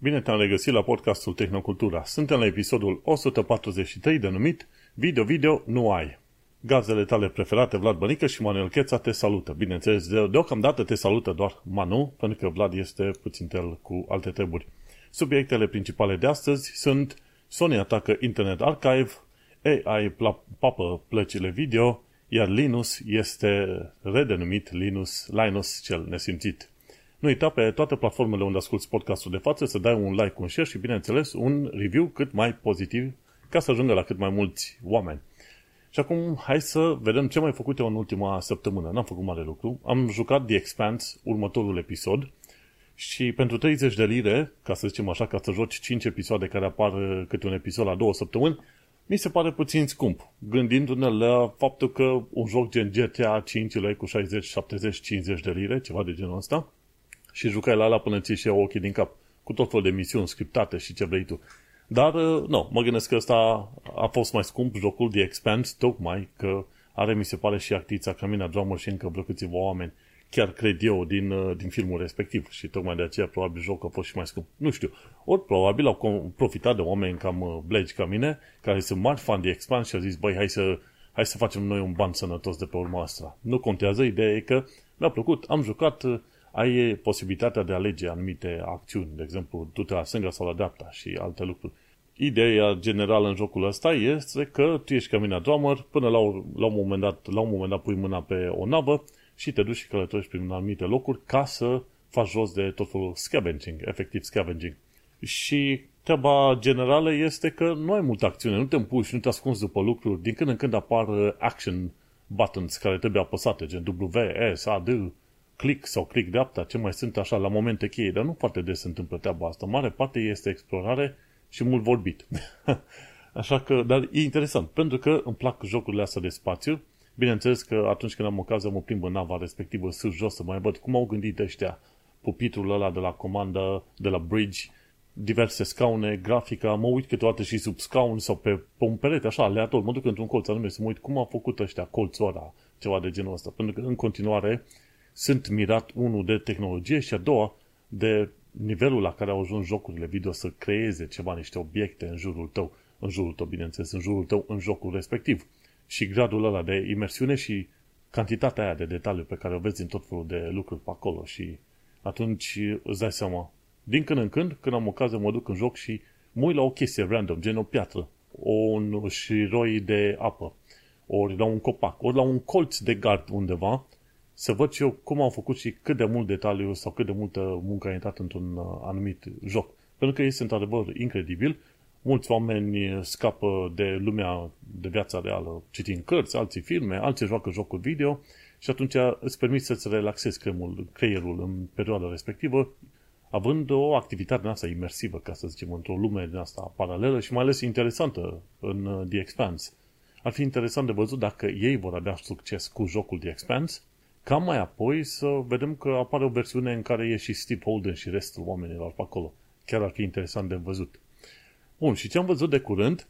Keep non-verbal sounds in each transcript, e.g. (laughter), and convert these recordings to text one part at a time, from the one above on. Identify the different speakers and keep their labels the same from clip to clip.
Speaker 1: Bine te-am regăsit la podcastul Tehnocultura. Suntem la episodul 143 denumit Video, video, nu ai. Gazele tale preferate, Vlad Bănică și Manuel Cheța te salută. Bineînțeles, de, deocamdată te salută doar Manu, pentru că Vlad este puțin tel cu alte treburi. Subiectele principale de astăzi sunt Sony atacă Internet Archive, AI papă plăcile video, iar Linus este redenumit Linus, Linus cel nesimțit. Nu uita pe toate platformele unde asculti podcastul de față să dai un like, un share și, bineînțeles, un review cât mai pozitiv ca să ajungă la cât mai mulți oameni. Și acum hai să vedem ce mai făcut eu în ultima săptămână. N-am făcut mare lucru. Am jucat The Expanse, următorul episod, și pentru 30 de lire, ca să zicem așa, ca să joci 5 episoade care apar câte un episod la două săptămâni, mi se pare puțin scump, gândindu-ne la faptul că un joc gen GTA 5 le cu 60, 70, 50 de lire, ceva de genul ăsta, și jucai la ala până ți și ochii din cap, cu tot felul de misiuni scriptate și ce vrei tu. Dar, uh, nu, mă gândesc că ăsta a fost mai scump, jocul The Expanse, tocmai că are, mi se pare, și actrița Camina Drummer și încă vreo câțiva oameni, chiar cred eu, din, uh, din filmul respectiv. Și tocmai de aceea, probabil, jocul a fost și mai scump. Nu știu. Ori, probabil, au profitat de oameni cam uh, blegi ca mine, care sunt mari fan de Expanse și au zis, băi, hai să, hai să facem noi un ban sănătos de pe urma asta. Nu contează, ideea e că mi-a plăcut, am jucat, ai posibilitatea de a alege anumite acțiuni, de exemplu, du-te la stânga sau la dreapta și alte lucruri. Ideea generală în jocul ăsta este că tu ești Camina Drummer, până la, la, un moment dat, la un moment dat pui mâna pe o navă și te duci și călătorești prin anumite locuri ca să faci jos de tot felul scavenging, efectiv scavenging. Și treaba generală este că nu ai multă acțiune, nu te împuși, nu te ascunzi după lucruri, din când în când apar action buttons care trebuie apăsate, gen W, S, A, D, click sau click dreapta, ce mai sunt așa la momente cheie, dar nu foarte des se întâmplă treaba asta. Mare parte este explorare și mult vorbit. (laughs) așa că, dar e interesant, pentru că îmi plac jocurile astea de spațiu. Bineînțeles că atunci când am ocazia mă plimb în nava respectivă sus jos să mai văd cum au gândit ăștia pupitrul ăla de la comandă, de la bridge, diverse scaune, grafica, mă uit câteodată și sub scaun sau pe, pe un perete, așa, aleator, mă duc într-un colț anume să mă uit cum au făcut ăștia colțul ăla, ceva de genul ăsta. Pentru că în continuare sunt mirat, unul, de tehnologie și a doua, de nivelul la care au ajuns jocurile video să creeze ceva, niște obiecte în jurul tău, în jurul tău, bineînțeles, în jurul tău, în jocul respectiv. Și gradul ăla de imersiune și cantitatea aia de detaliu pe care o vezi în tot felul de lucruri pe acolo și atunci îți dai seama. Din când în când, când am ocazie, mă duc în joc și mă uit la o chestie random, gen o piatră, un șiroi de apă, ori la un copac, ori la un colț de gard undeva să văd și eu cum au făcut și cât de mult detaliu sau cât de multă muncă a intrat într-un uh, anumit joc. Pentru că este într-adevăr incredibil. Mulți oameni scapă de lumea de viața reală citind cărți, alții filme, alții joacă jocuri video și atunci îți permiți să-ți relaxezi creierul, creierul în perioada respectivă, având o activitate din asta imersivă, ca să zicem, într-o lume din asta paralelă și mai ales interesantă în uh, The Expanse. Ar fi interesant de văzut dacă ei vor avea succes cu jocul The Expanse ca mai apoi să vedem că apare o versiune în care e și Steve Holden și restul oamenilor pe acolo. Chiar ar fi interesant de văzut. Bun, și ce am văzut de curând,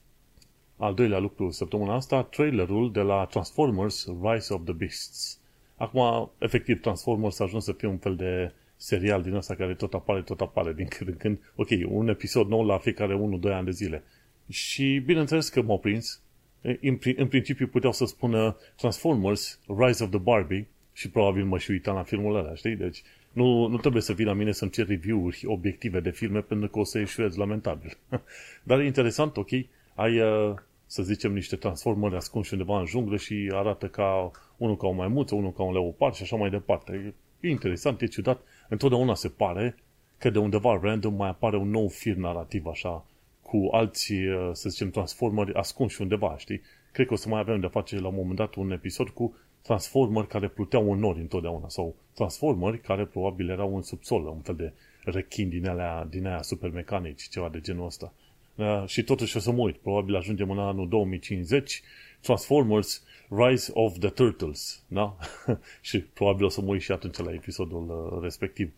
Speaker 1: al doilea lucru săptămâna asta, trailerul de la Transformers Rise of the Beasts. Acum, efectiv, Transformers a ajuns să fie un fel de serial din ăsta care tot apare, tot apare din când în când. Ok, un episod nou la fiecare 1-2 ani de zile. Și bineînțeles că m-au prins. În, în principiu puteau să spună Transformers Rise of the Barbie și probabil mă și uitam la filmul ăla, știi? Deci nu, nu trebuie să vii la mine să-mi cer review-uri obiective de filme pentru că o să ieșuiesc lamentabil. (laughs) Dar e interesant, ok, ai, uh, să zicem, niște transformări ascunși undeva în junglă și arată ca unul ca o maimuță, unul ca un leopard și așa mai departe. E interesant, e ciudat. Întotdeauna se pare că de undeva random mai apare un nou fir narrativ așa, cu alți, uh, să zicem, transformări ascunși undeva, știi? Cred că o să mai avem de face la un moment dat un episod cu transformări care pluteau în nori întotdeauna sau transformări care probabil erau în subsol, un fel de rechin din alea, din aia supermecanici, ceva de genul ăsta. Uh, și totuși o să mă uit, probabil ajungem în anul 2050, Transformers Rise of the Turtles, da? (laughs) și probabil o să mă uit și atunci la episodul uh, respectiv.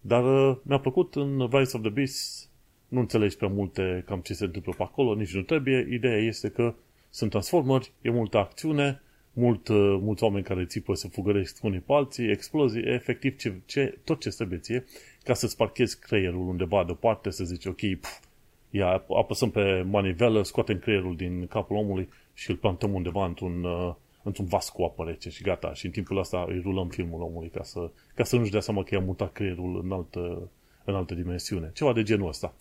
Speaker 1: Dar uh, mi-a plăcut în Rise of the Beast, nu înțelegi prea multe cam ce se întâmplă pe acolo, nici nu trebuie. Ideea este că sunt transformări, e multă acțiune, mult, uh, mulți oameni care țipă să fugăresc unii pe alții, explozii, efectiv ce, ce, tot ce trebuie ție ca să-ți parchezi creierul undeva deoparte, să zici, ok, pf, ia, apăsăm pe manivelă, scoatem creierul din capul omului și îl plantăm undeva într-un, uh, într-un vas cu apă rece și gata. Și în timpul ăsta îi rulăm filmul omului ca să, ca să nu-și dea seama că i-a mutat creierul în altă, în altă dimensiune. Ceva de genul ăsta.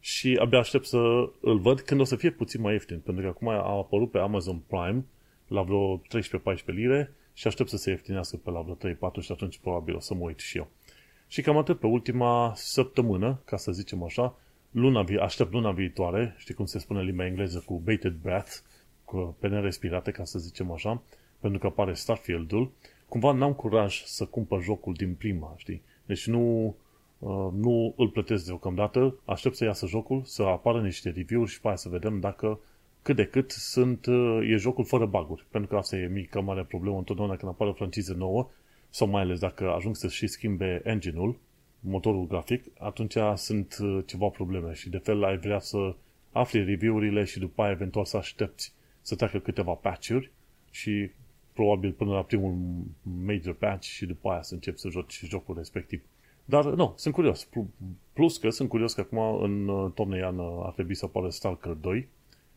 Speaker 1: Și abia aștept să îl văd când o să fie puțin mai ieftin, pentru că acum a apărut pe Amazon Prime la vreo 13-14 lire și aștept să se ieftinească pe la vreo 3-4 și atunci probabil o să mă uit și eu. Și cam atât pe ultima săptămână, ca să zicem așa, luna vi- aștept luna viitoare, știi cum se spune în limba engleză, cu bated breath, cu pene respirate, ca să zicem așa, pentru că apare Starfield-ul, cumva n-am curaj să cumpăr jocul din prima, știi? Deci nu, uh, nu îl plătesc deocamdată, aștept să iasă jocul, să apară niște review-uri și pe aia să vedem dacă cât de cât sunt, uh, e jocul fără baguri. Pentru că asta e mică mare problemă întotdeauna când apare o franciză nouă, sau mai ales dacă ajung să și schimbe engine-ul, motorul grafic, atunci sunt uh, ceva probleme și de fel ai vrea să afli review-urile și după aia eventual să aștepți să treacă câteva patch-uri și probabil până la primul major patch și după aia să începi să joci jocul respectiv. Dar, nu, sunt curios. Plus că sunt curios că acum în uh, toamnă iarnă ar trebui să apară Stalker 2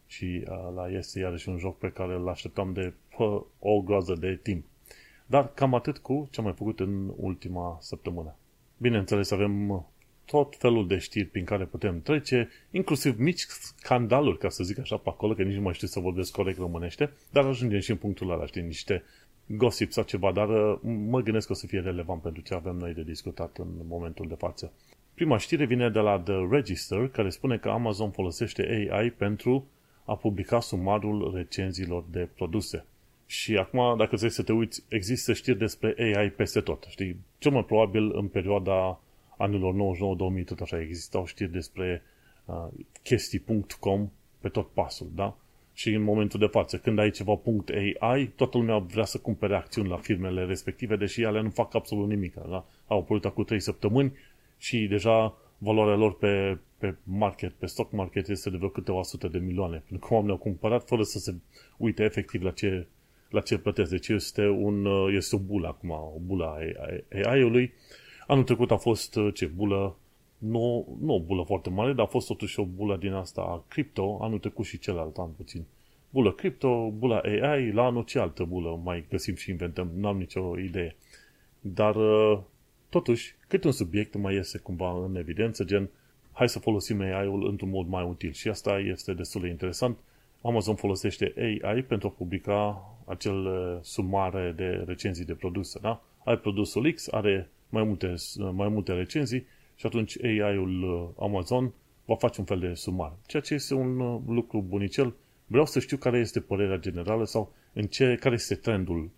Speaker 1: și uh, la este iarăși un joc pe care îl așteptam de pă, o groază de timp. Dar cam atât cu ce am mai făcut în ultima săptămână. Bineînțeles, avem tot felul de știri prin care putem trece, inclusiv mici scandaluri, ca să zic așa, pe acolo, că nici nu mai știu să vorbesc corect românește, dar ajungem și în punctul ăla, știi, niște gossip sau ceva, dar uh, mă gândesc că o să fie relevant pentru ce avem noi de discutat în momentul de față. Prima știre vine de la The Register, care spune că Amazon folosește AI pentru a publica sumarul recenziilor de produse. Și acum, dacă trebuie să te uiți, există știri despre AI peste tot. Știi? Cel mai probabil în perioada anilor 99-2000, tot așa, existau știri despre uh, chestii.com pe tot pasul, da? Și în momentul de față, când ai ceva punct .ai, toată lumea vrea să cumpere acțiuni la firmele respective, deși ele nu fac absolut nimic. Da? Au apărut acum 3 săptămâni și deja valoarea lor pe, pe market, pe stock market este de vreo câteva sute de milioane. Pentru că oamenii au cumpărat fără să se uite efectiv la ce la ce plătesc. Deci este, un, uh, este o bulă acum, o bulă a AI-ului. Anul trecut a fost uh, ce bulă, nu, nu o bulă foarte mare, dar a fost totuși o bulă din asta a cripto, anul trecut și celălalt an puțin. Bulă cripto, bulă AI, la anul ce altă bulă mai găsim și inventăm, n-am nicio idee. Dar uh, totuși, cât un subiect mai iese cumva în evidență, gen hai să folosim AI-ul într-un mod mai util. Și asta este destul de interesant. Amazon folosește AI pentru a publica acel uh, sumare de recenzii de produse. Da? Ai produsul X, are mai multe, mai multe recenzii și atunci AI-ul uh, Amazon va face un fel de sumar. Ceea ce este un uh, lucru bunicel. Vreau să știu care este părerea generală sau în ce, care este trendul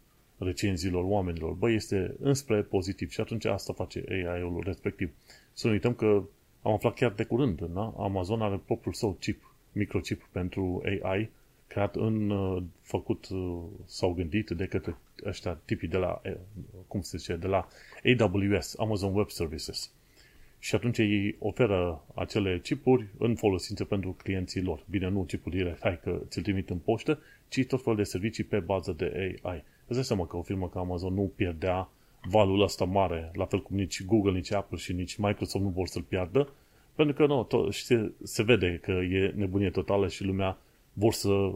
Speaker 1: recenziilor oamenilor. Băi, este înspre pozitiv și atunci asta face AI-ul respectiv. Să nu uităm că am aflat chiar de curând, da? Amazon are propriul său chip, microchip pentru AI, creat în, uh, făcut uh, sau gândit de către ăștia tipii de la, uh, cum se zice, de la AWS, Amazon Web Services. Și atunci ei oferă acele chipuri în folosință pentru clienții lor. Bine, nu chipul direct, hai că ți-l trimit în poștă, ci tot felul de servicii pe bază de AI. Îți dai seama că o firmă ca Amazon nu pierdea valul ăsta mare, la fel cum nici Google, nici Apple și nici Microsoft nu vor să-l piardă, pentru că nu, tot, se, se vede că e nebunie totală și lumea vor să,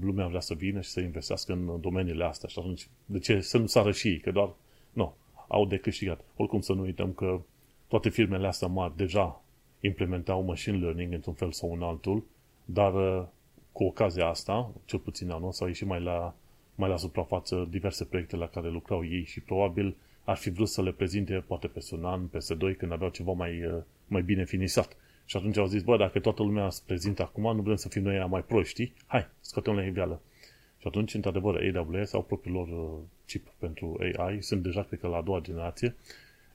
Speaker 1: lumea vrea să vină și să investească în domeniile astea și atunci, de ce să nu sară și ei, că doar, nu, au de câștigat. Oricum să nu uităm că toate firmele astea mari deja implementau machine learning într-un fel sau în altul, dar uh, cu ocazia asta, cel puțin anul s-au ieșit mai la, mai la suprafață diverse proiecte la care lucrau ei și probabil ar fi vrut să le prezinte poate peste un an, peste doi, când aveau ceva mai, uh, mai bine finisat. Și atunci au zis, bă, dacă toată lumea se prezintă acum, nu vrem să fim noi mai proști, hai, scoatem la iveală. Și atunci, într-adevăr, AWS au propriul lor uh, chip pentru AI, sunt deja, cred că, la a doua generație.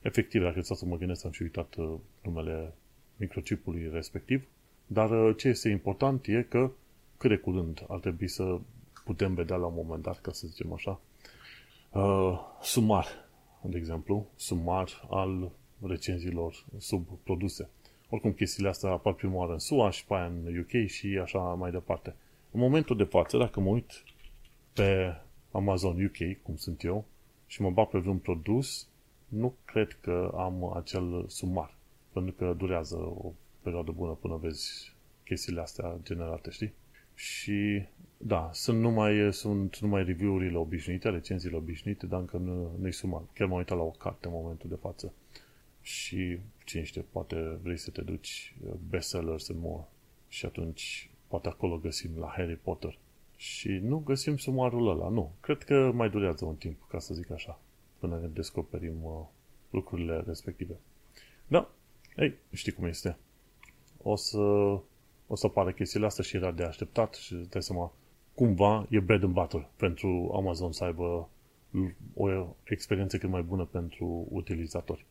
Speaker 1: Efectiv, dacă stau să mă gândesc, am și uitat uh, numele microchipului respectiv, dar uh, ce este important e că cât de curând ar trebui să putem vedea la un moment dat, ca să zicem așa, uh, sumar, de exemplu, sumar al recenziilor sub produse. Oricum, chestiile astea apar prima oară în SUA și pe aia în UK și așa mai departe. În momentul de față, dacă mă uit pe Amazon UK, cum sunt eu, și mă bag pe vreun produs, nu cred că am acel sumar. Pentru că durează o perioadă bună până vezi chestiile astea generate, știi? Și da, sunt numai, sunt numai review-urile obișnuite, recenziile obișnuite, dar încă nu, nu-i sumar. Chiar m-am uitat la o carte în momentul de față. Și cine știe, poate vrei să te duci uh, bestsellers and more. Și atunci poate acolo găsim la Harry Potter. Și nu găsim sumarul ăla, nu. Cred că mai durează un timp, ca să zic așa, până ne descoperim uh, lucrurile respective. Da, ei, știi cum este. O să, o să apară chestiile astea și era de așteptat și dai seama, cumva e bread and butter pentru Amazon să aibă o experiență cât mai bună pentru utilizatori.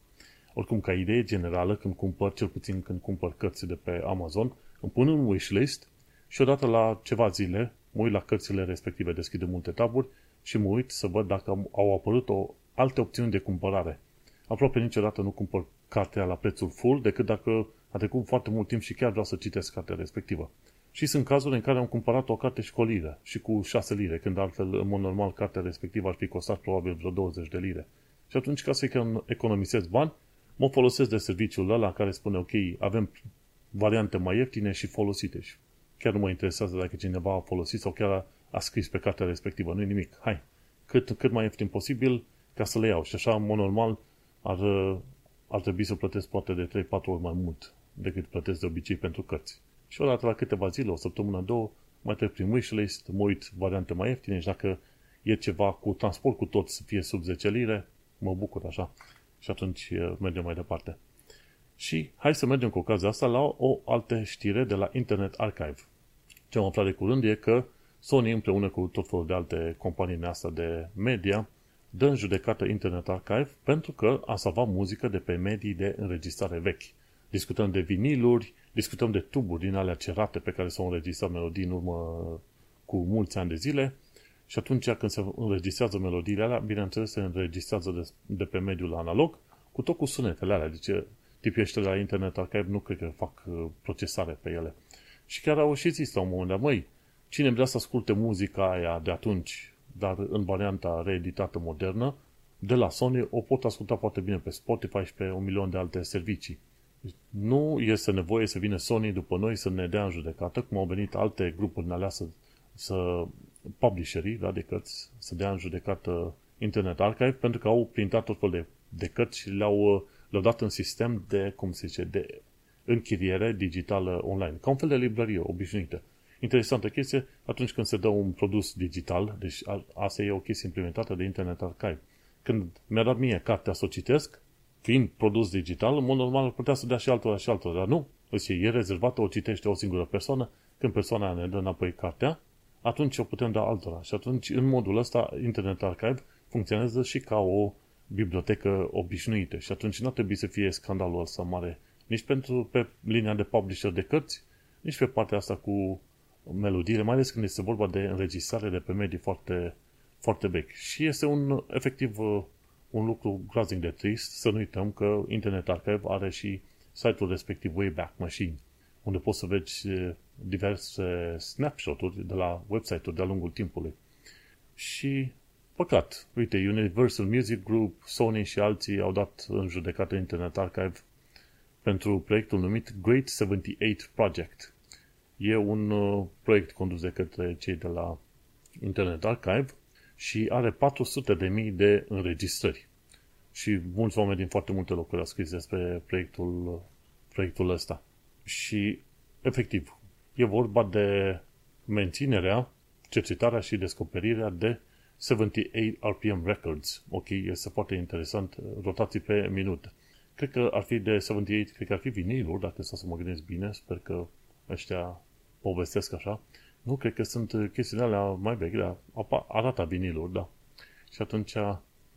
Speaker 1: Oricum, ca idee generală, când cumpăr, cel puțin când cumpăr cărți de pe Amazon, îmi pun un wishlist și odată la ceva zile mă uit la cărțile respective, deschid multe taburi și mă uit să văd dacă au apărut o alte opțiuni de cumpărare. Aproape niciodată nu cumpăr cartea la prețul full decât dacă a trecut foarte mult timp și chiar vreau să citesc cartea respectivă. Și sunt cazuri în care am cumpărat o carte și cu o liră și cu 6 lire, când altfel, în mod normal, cartea respectivă ar fi costat probabil vreo 20 de lire. Și atunci, ca să economisesc bani, mă folosesc de serviciul ăla care spune, ok, avem variante mai ieftine și folosite. Și chiar nu mă interesează dacă cineva a folosit sau chiar a, a scris pe cartea respectivă, nu nimic. Hai, cât, cât mai ieftin posibil ca să le iau. Și așa, în mod normal, ar, ar trebui să plătesc poate de 3-4 ori mai mult decât plătesc de obicei pentru cărți. Și odată la câteva zile, o săptămână, două, mai trec prin wishlist, mă uit variante mai ieftine și dacă e ceva cu transport cu tot să fie sub 10 lire, mă bucur așa. Și atunci mergem mai departe. Și hai să mergem cu ocazia asta la o altă știre de la Internet Archive. Ce am aflat de curând e că Sony împreună cu tot felul de alte companii astea de media dă în judecată Internet Archive pentru că a salvat muzică de pe medii de înregistrare vechi. Discutăm de viniluri, discutăm de tuburi din alea cerate pe care s-au înregistrat melodii în urmă cu mulți ani de zile și atunci când se înregistrează melodiile alea, bineînțeles se înregistrează de, de pe mediul analog cu tot cu sunetele alea. Deci tipii ăștia de la Internet Archive nu cred că fac uh, procesare pe ele. Și chiar au și zis la un moment dat, măi, cine vrea să asculte muzica aia de atunci, dar în varianta reeditată modernă, de la Sony o pot asculta foarte bine pe Spotify și pe un milion de alte servicii. Nu este nevoie să vină Sony după noi să ne dea în judecată, cum au venit alte grupuri în alea să, să publisherii da, de cărți, să dea în judecată Internet Archive, pentru că au printat tot fel de, de cărți și le-au, le-au dat în sistem de, cum se zice, de închiriere digitală online, ca un fel de librărie obișnuită. Interesantă chestie, atunci când se dă un produs digital, deci asta e o chestie implementată de Internet Archive. Când mi-a dat mie cartea să o citesc, fiind produs digital, în mod normal putea să dea și altora și altora, dar nu. Deci e rezervată, o citește o singură persoană, când persoana ne dă înapoi cartea, atunci o putem da altora. Și atunci, în modul ăsta, Internet Archive funcționează și ca o bibliotecă obișnuită. Și atunci nu trebuie să fie scandalul ăsta mare nici pentru pe linia de publisher de cărți, nici pe partea asta cu melodiile, mai ales când este vorba de înregistrare de pe medii foarte, foarte vechi. Și este un, efectiv, un lucru groaznic de trist să nu uităm că Internet Archive are și site-ul respectiv Wayback Machine, unde poți să vezi diverse snapshot-uri de la website-uri de-a lungul timpului. Și păcat, uite, Universal Music Group, Sony și alții au dat în judecată Internet Archive pentru proiectul numit Great 78 Project. E un uh, proiect condus de către cei de la Internet Archive și are 400.000 de înregistrări. Și mulți oameni din foarte multe locuri au scris despre proiectul, proiectul ăsta. Și, efectiv, e vorba de menținerea, cercetarea și descoperirea de 78 RPM Records. Ok, este foarte interesant, rotații pe minut. Cred că ar fi de 78, cred că ar fi vinilul, dacă să mă gândesc bine, sper că ăștia povestesc așa. Nu, cred că sunt chestiile alea mai vechi, dar arată viniluri, da. Și atunci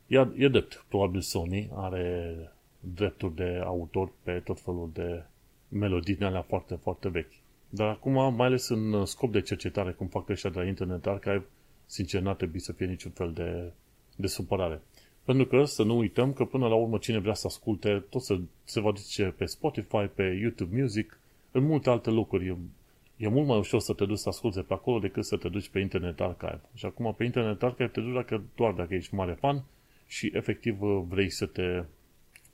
Speaker 1: e, e drept. Probabil Sony are drepturi de autor pe tot felul de melodii alea foarte, foarte vechi. Dar acum, mai ales în scop de cercetare, cum fac ăștia de la Internet Archive, sincer, n-ar trebui să fie niciun fel de, de supărare. Pentru că să nu uităm că până la urmă cine vrea să asculte, tot se, se va duce pe Spotify, pe YouTube Music, în multe alte locuri e mult mai ușor să te duci să asculti pe acolo decât să te duci pe Internet Archive. Și acum pe Internet Archive te duci dacă, doar dacă ești mare fan și efectiv vrei să te,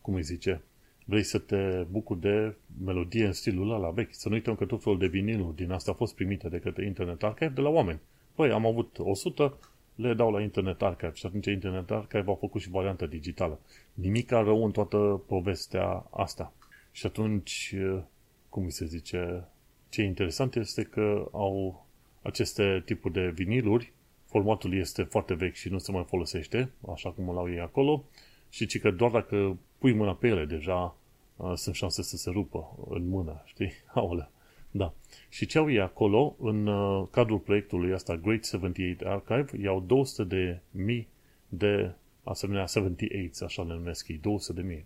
Speaker 1: cum îi zice, vrei să te bucuri de melodie în stilul ăla vechi. Să nu uităm că tot felul de viniluri din asta au fost primite de către Internet Archive de la oameni. Păi, am avut 100, le dau la Internet Archive și atunci Internet Archive a făcut și varianta digitală. Nimic rău în toată povestea asta. Și atunci, cum se zice, ce e interesant este că au aceste tipuri de viniluri, formatul este foarte vechi și nu se mai folosește, așa cum îl au ei acolo, și ci că doar dacă pui mâna pe ele, deja uh, sunt șanse să se rupă în mână, știi? (laughs) Aolea. Da. Și ce au ei acolo, în uh, cadrul proiectului ăsta, Great 78 Archive, iau 200 de mii de asemenea 78, așa le numesc ei, 200 de mii.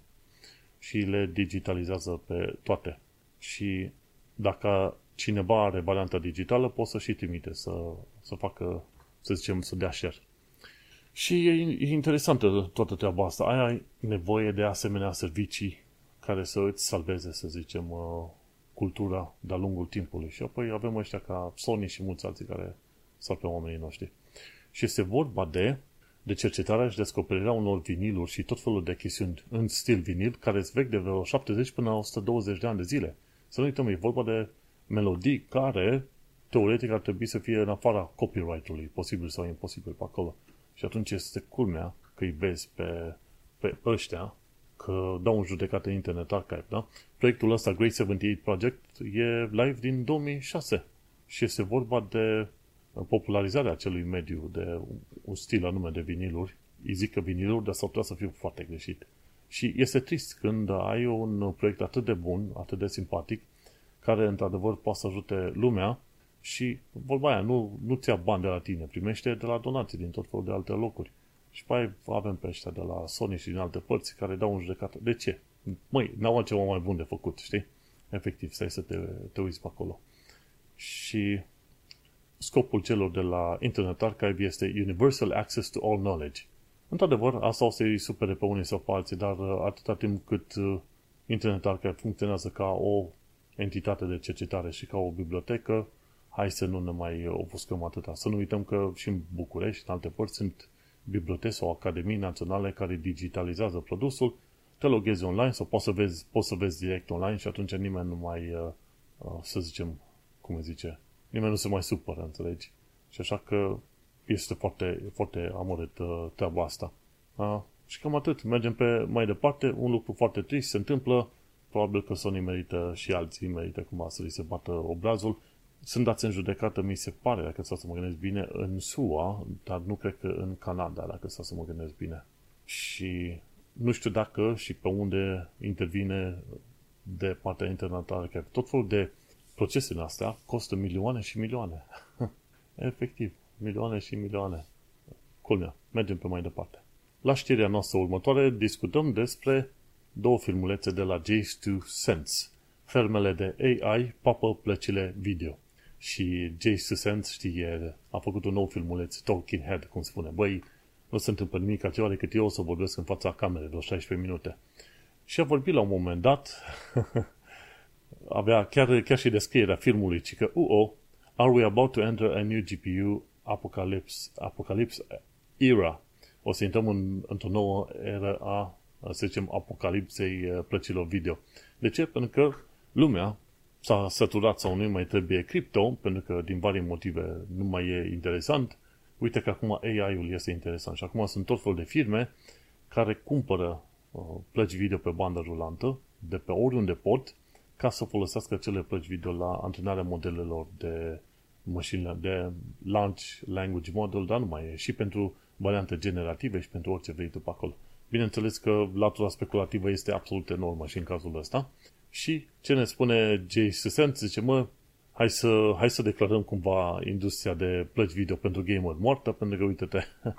Speaker 1: Și le digitalizează pe toate. Și dacă cineva are varianta digitală, poți să și trimite să, să facă, să zicem, să dea share. Și e, e interesantă toată treaba asta. Ai nevoie de asemenea servicii care să îți salveze, să zicem, uh, cultura de-a lungul timpului. Și apoi avem ăștia ca Sony și mulți alții care salvă oamenii noștri. Și este vorba de, de cercetarea și descoperirea unor viniluri și tot felul de chestiuni în stil vinil care îți vechi de vreo 70 până la 120 de ani de zile. Să nu uităm, e vorba de melodii care teoretic ar trebui să fie în afara copyright-ului, posibil sau imposibil pe acolo. Și atunci este culmea că îi vezi pe, pe ăștia că dau un judecată Internet Archive, da? Proiectul ăsta, Great 78 Project, e live din 2006 și este vorba de popularizarea acelui mediu, de un stil anume de viniluri. Îi zic că viniluri, dar s-ar putea să fiu foarte greșit. Și este trist când ai un proiect atât de bun, atât de simpatic, care într-adevăr poate să ajute lumea și vorba aia, nu, nu ți-a bani de la tine, primește de la donații din tot felul de alte locuri. Și pe avem pe ăștia de la Sony și din alte părți care dau un judecată. De ce? Măi, n-au altceva mai bun de făcut, știi? Efectiv, stai să te, te uiți pe acolo. Și scopul celor de la Internet Archive este Universal Access to All Knowledge. Într-adevăr, asta o să-i supere pe unii sau pe alții, dar uh, atâta timp cât uh, Internet Archive funcționează ca o entitate de cercetare și ca o bibliotecă, hai să nu ne mai ofuscăm atâta. Să nu uităm că și în București, în alte părți, sunt biblioteci sau academii naționale care digitalizează produsul, te loghezi online sau poți să vezi, poți să vezi direct online și atunci nimeni nu mai, uh, uh, să zicem, cum zice, nimeni nu se mai supără, înțelegi? Și așa că este foarte, foarte amorât uh, treaba asta. Și cam atât. Mergem pe mai departe. Un lucru foarte trist se întâmplă. Probabil că Sony merită și alții merită cumva să li se bată obrazul sunt dați în judecată, mi se pare, dacă stau să mă gândesc bine, în SUA, dar nu cred că în Canada, dacă stau să mă gândesc bine. Și nu știu dacă și pe unde intervine de partea internațională, că tot felul de procesele astea costă milioane și milioane. (laughs) Efectiv, milioane și milioane. Culmea, mergem pe mai departe. La știrea noastră următoare discutăm despre două filmulețe de la J2 Sense. Fermele de AI papă plăcile video. Și Jay Susant, știi, a făcut un nou filmuleț, Talking Head, cum spune. Băi, nu se întâmplă nimic altceva decât eu o să vorbesc în fața camerei de 16 minute. Și a vorbit la un moment dat, (laughs) avea chiar, chiar și descrierea filmului, ci că, uh-oh, are we about to enter a new GPU apocalypse, apocalypse era? O să intrăm în, într-o nouă era a, să zicem, apocalipsei uh, plăcilor video. De ce? Pentru că lumea s-a săturat sau nu mai trebuie cripto, pentru că din vari motive nu mai e interesant, uite că acum AI-ul este interesant și acum sunt tot fel de firme care cumpără uh, plăci video pe bandă rulantă de pe oriunde pot ca să folosească acele plăci video la antrenarea modelelor de machine, de large language model, dar nu mai e și pentru variante generative și pentru orice vrei tu pe acolo. Bineînțeles că latura speculativă este absolut enormă și în cazul ăsta și ce ne spune Jay Susan? Zice, mă, hai să, hai să declarăm cumva industria de plăci video pentru gamer moartă, pentru că, uite-te, (laughs)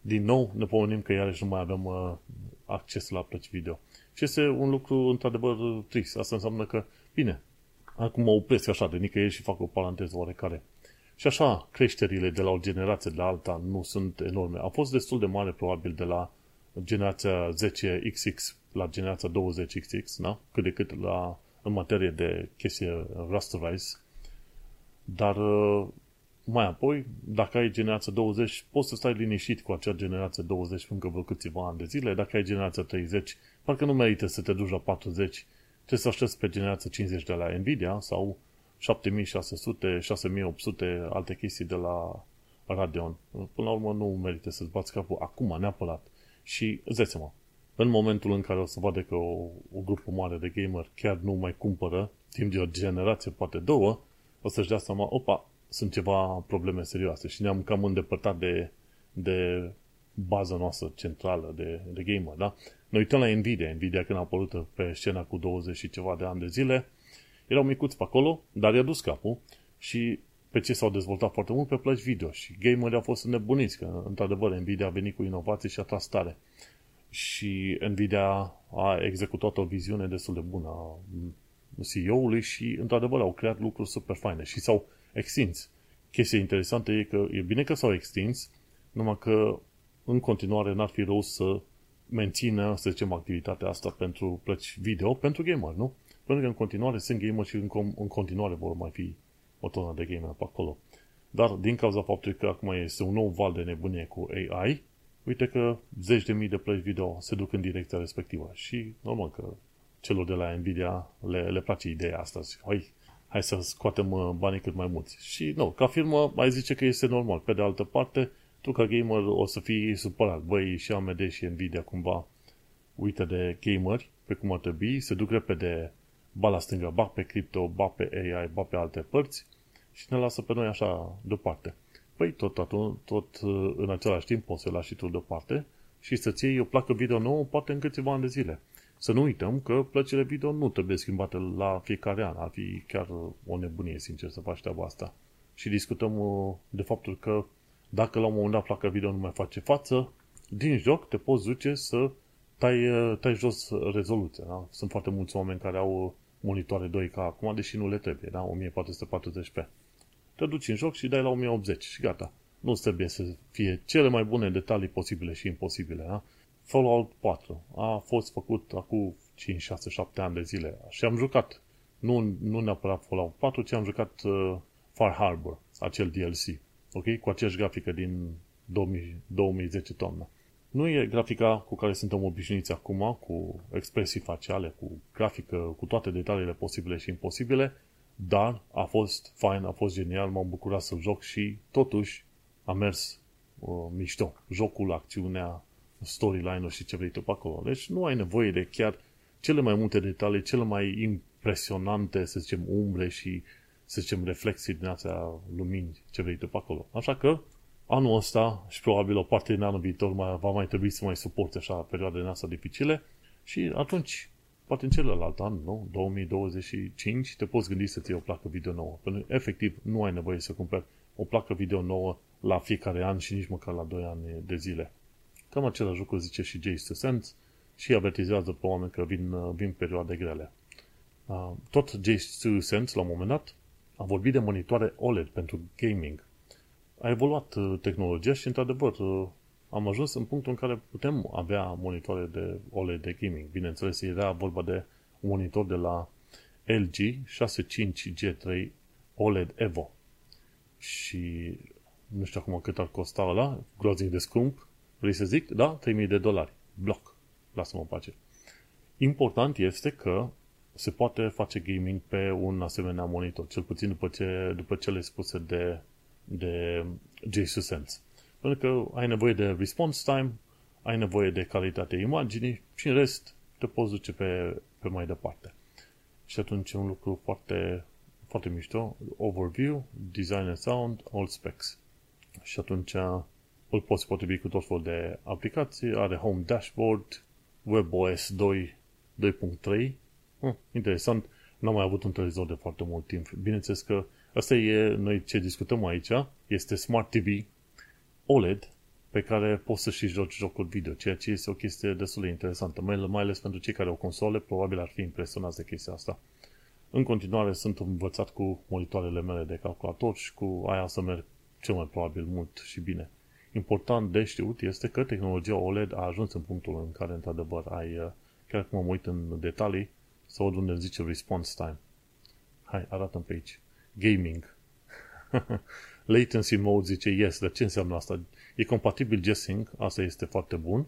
Speaker 1: din nou ne pomenim că iarăși nu mai avem uh, acces la plăci video. Și este un lucru într-adevăr trist. Asta înseamnă că, bine, acum mă opresc așa de nicăieri și fac o paranteză oarecare. Și așa, creșterile de la o generație de la alta nu sunt enorme. A fost destul de mare, probabil, de la generația 10XX la generația 20XX, da? cât de cât la, în materie de chestie rasterize, Dar mai apoi, dacă ai generația 20, poți să stai liniștit cu acea generație 20 încă vreo câțiva ani de zile. Dacă ai generația 30, parcă nu merită să te duci la 40, trebuie să aștepți pe generația 50 de la Nvidia sau 7600, 6800 alte chestii de la Radeon. Până la urmă nu merită să-ți bați capul acum neapărat. Și îți dai seama, în momentul în care o să vadă că o, o grupă mare de gamer chiar nu mai cumpără timp de o generație, poate două, o să-și dea seama, opa, sunt ceva probleme serioase și ne-am cam îndepărtat de, de baza noastră centrală de, de gamer, da? Noi uităm la Nvidia. Nvidia când a apărut pe scena cu 20 și ceva de ani de zile, erau micuți pe acolo, dar i-a dus capul și pe ce s-au dezvoltat foarte mult pe plăci video și gamerii au fost nebuniți, că într-adevăr Nvidia a venit cu inovații și a tras tare. Și Nvidia a executat o viziune destul de bună a CEO-ului și într-adevăr au creat lucruri super faine și s-au extins. Chestia interesantă e că e bine că s-au extins, numai că în continuare n-ar fi rău să mențină, să zicem, activitatea asta pentru plăci video, pentru gamer, nu? Pentru că în continuare sunt gamer și în, în continuare vor mai fi o tonă de gamer pe acolo. Dar din cauza faptului că acum este un nou val de nebunie cu AI, uite că zeci de mii de plăci video se duc în direcția respectivă și normal că celor de la Nvidia le, le place ideea asta. Hai, hai să scoatem uh, banii cât mai mulți. Și nu, ca firmă mai zice că este normal. Pe de altă parte, tu ca gamer o să fii supărat. Băi, și AMD și Nvidia cumva uită de gameri pe cum ar trebui, se duc repede ba la stânga, ba pe cripto, ba pe AI, ba pe alte părți și ne lasă pe noi așa deoparte. Păi tot, tot, tot uh, în același timp poți să lași și tu deoparte și să-ți iei o placă video nouă poate în câțiva ani de zile. Să nu uităm că plăcile video nu trebuie schimbate la fiecare an. Ar fi chiar o nebunie, sincer, să faci treaba asta. Și discutăm uh, de faptul că dacă la un moment dat placa video nu mai face față, din joc te poți duce să tai, uh, tai jos rezoluția. Da? Sunt foarte mulți oameni care au monitoare 2K acum, deși nu le trebuie, da? 1440p. Te duci în joc și dai la 1080 și gata. Nu trebuie să fie cele mai bune detalii posibile și imposibile. Da? Fallout 4 a fost făcut acum 5, 6, 7 ani de zile și am jucat, nu, nu neapărat Fallout 4, ci am jucat uh, Far Harbor, acel DLC, ok? Cu aceeași grafică din 2000, 2010 toamnă. Nu e grafica cu care suntem obișnuiți acum, cu expresii faciale, cu grafică, cu toate detaliile posibile și imposibile, dar a fost fain, a fost genial, m-am bucurat să joc și totuși a mers uh, mișto. Jocul, acțiunea, storyline-ul și ce vrei tu pe acolo. Deci nu ai nevoie de chiar cele mai multe detalii, cele mai impresionante, să zicem, umbre și, să zicem, reflexii din astea lumini, ce vrei tu pe acolo. Așa că, anul ăsta și probabil o parte din anul viitor mai, va mai trebui să mai suporte așa perioade din asta dificile și atunci, poate în celălalt an, nu? 2025, te poți gândi să-ți iei o placă video nouă. Pentru că, efectiv, nu ai nevoie să cumperi o placă video nouă la fiecare an și nici măcar la 2 ani de zile. Cam același lucru zice și Jay Sense și avertizează pe oameni că vin, vin perioade grele. Tot Jay Sense, la un moment dat, a vorbit de monitoare OLED pentru gaming. A evoluat uh, tehnologia și, într-adevăr, uh, am ajuns în punctul în care putem avea monitoare de OLED de gaming. Bineînțeles, era vorba de un monitor de la LG 65G3 OLED Evo. Și nu știu acum cât ar costa ăla, groaznic de scump, Vrei să zic? Da? 3000 de dolari. Bloc. Lasă-mă în pace. Important este că se poate face gaming pe un asemenea monitor, cel puțin după, ce, după cele spuse de, de Jesus Sense. Pentru că ai nevoie de response time, ai nevoie de calitatea imaginii și în rest te poți duce pe, pe mai departe. Și atunci un lucru foarte, foarte mișto, overview, design and sound, all specs. Și atunci îl poți potrivi cu tot felul de aplicații, are Home Dashboard, WebOS 2, 2.3. Hm, interesant, n-am mai avut un televizor de foarte mult timp. Bineînțeles că asta e, noi ce discutăm aici, este Smart TV OLED pe care poți să și joci jocuri video, ceea ce este o chestie destul de interesantă, mai ales pentru cei care au console, probabil ar fi impresionați de chestia asta. În continuare sunt învățat cu monitoarele mele de calculator și cu aia să merg cel mai probabil mult și bine important de știut este că tehnologia OLED a ajuns în punctul în care, într-adevăr, ai, uh, chiar cum mă uit în detalii, să văd unde zice response time. Hai, arată pe aici. Gaming. (laughs) Latency mode zice yes, dar ce înseamnă asta? E compatibil G-Sync, asta este foarte bun.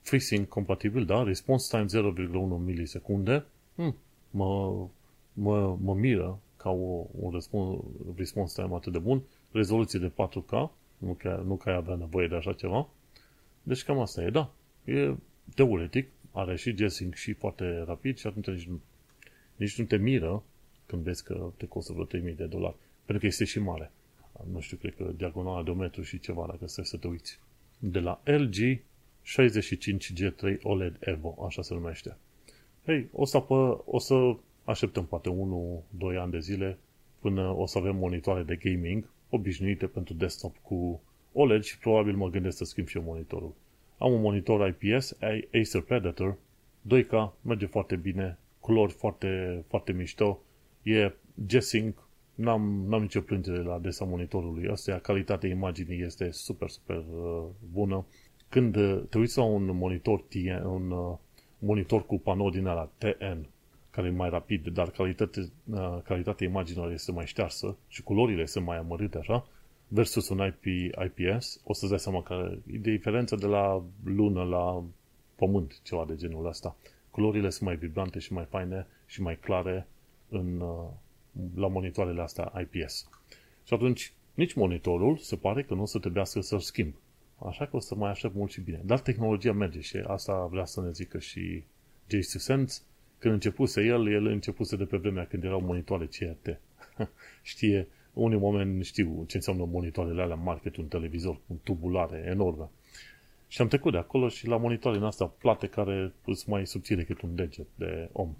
Speaker 1: FreeSync compatibil, da, response time 0,1 milisecunde. Hmm, mă, mă, mă miră ca o, un response, response time atât de bun. Rezoluție de 4K, nu că, nu că ai avea nevoie de așa ceva. Deci cam asta e, da. E teoretic, are și G-Sync și foarte rapid și atunci nici nu, nici nu te miră când vezi că te costă vreo 3000 de dolari. Pentru că este și mare. Nu știu, cred că diagonala de un metru și ceva, dacă stai să te uiți. De la LG 65G3 OLED Evo, așa se numește. Hei, o să, apă, o să așteptăm poate 1-2 ani de zile până o să avem monitoare de gaming obișnuite pentru desktop cu OLED și probabil mă gândesc să schimb și eu monitorul. Am un monitor IPS, Acer Predator, 2K, merge foarte bine, culori foarte, foarte mișto, e G-Sync, n-am, n-am nicio plângere la adresa monitorului ăsta, calitatea imaginii este super, super uh, bună. Când uh, te uiți la un monitor TN, un uh, monitor cu panou din ala TN, care e mai rapid, dar calitate, uh, calitatea imaginilor este mai ștearsă și culorile sunt mai amărâte așa, versus un IP, IPS, o să-ți dai seama că e de diferență de la lună la pământ, ceva de genul ăsta. Culorile sunt mai vibrante și mai faine și mai clare în, uh, la monitoarele astea IPS. Și atunci, nici monitorul se pare că nu o să trebuiască să-l schimb. Așa că o să mai aștept mult și bine. Dar tehnologia merge și asta vrea să ne zică și JC Sense. Când începuse el, el începuse de pe vremea când erau monitoare CRT. (laughs) Știe, unii oameni știu ce înseamnă monitoarele alea mari cât un televizor, un tubulare enorme. Și am trecut de acolo și la monitoarele astea plate care sunt mai subțire cât un deget de om.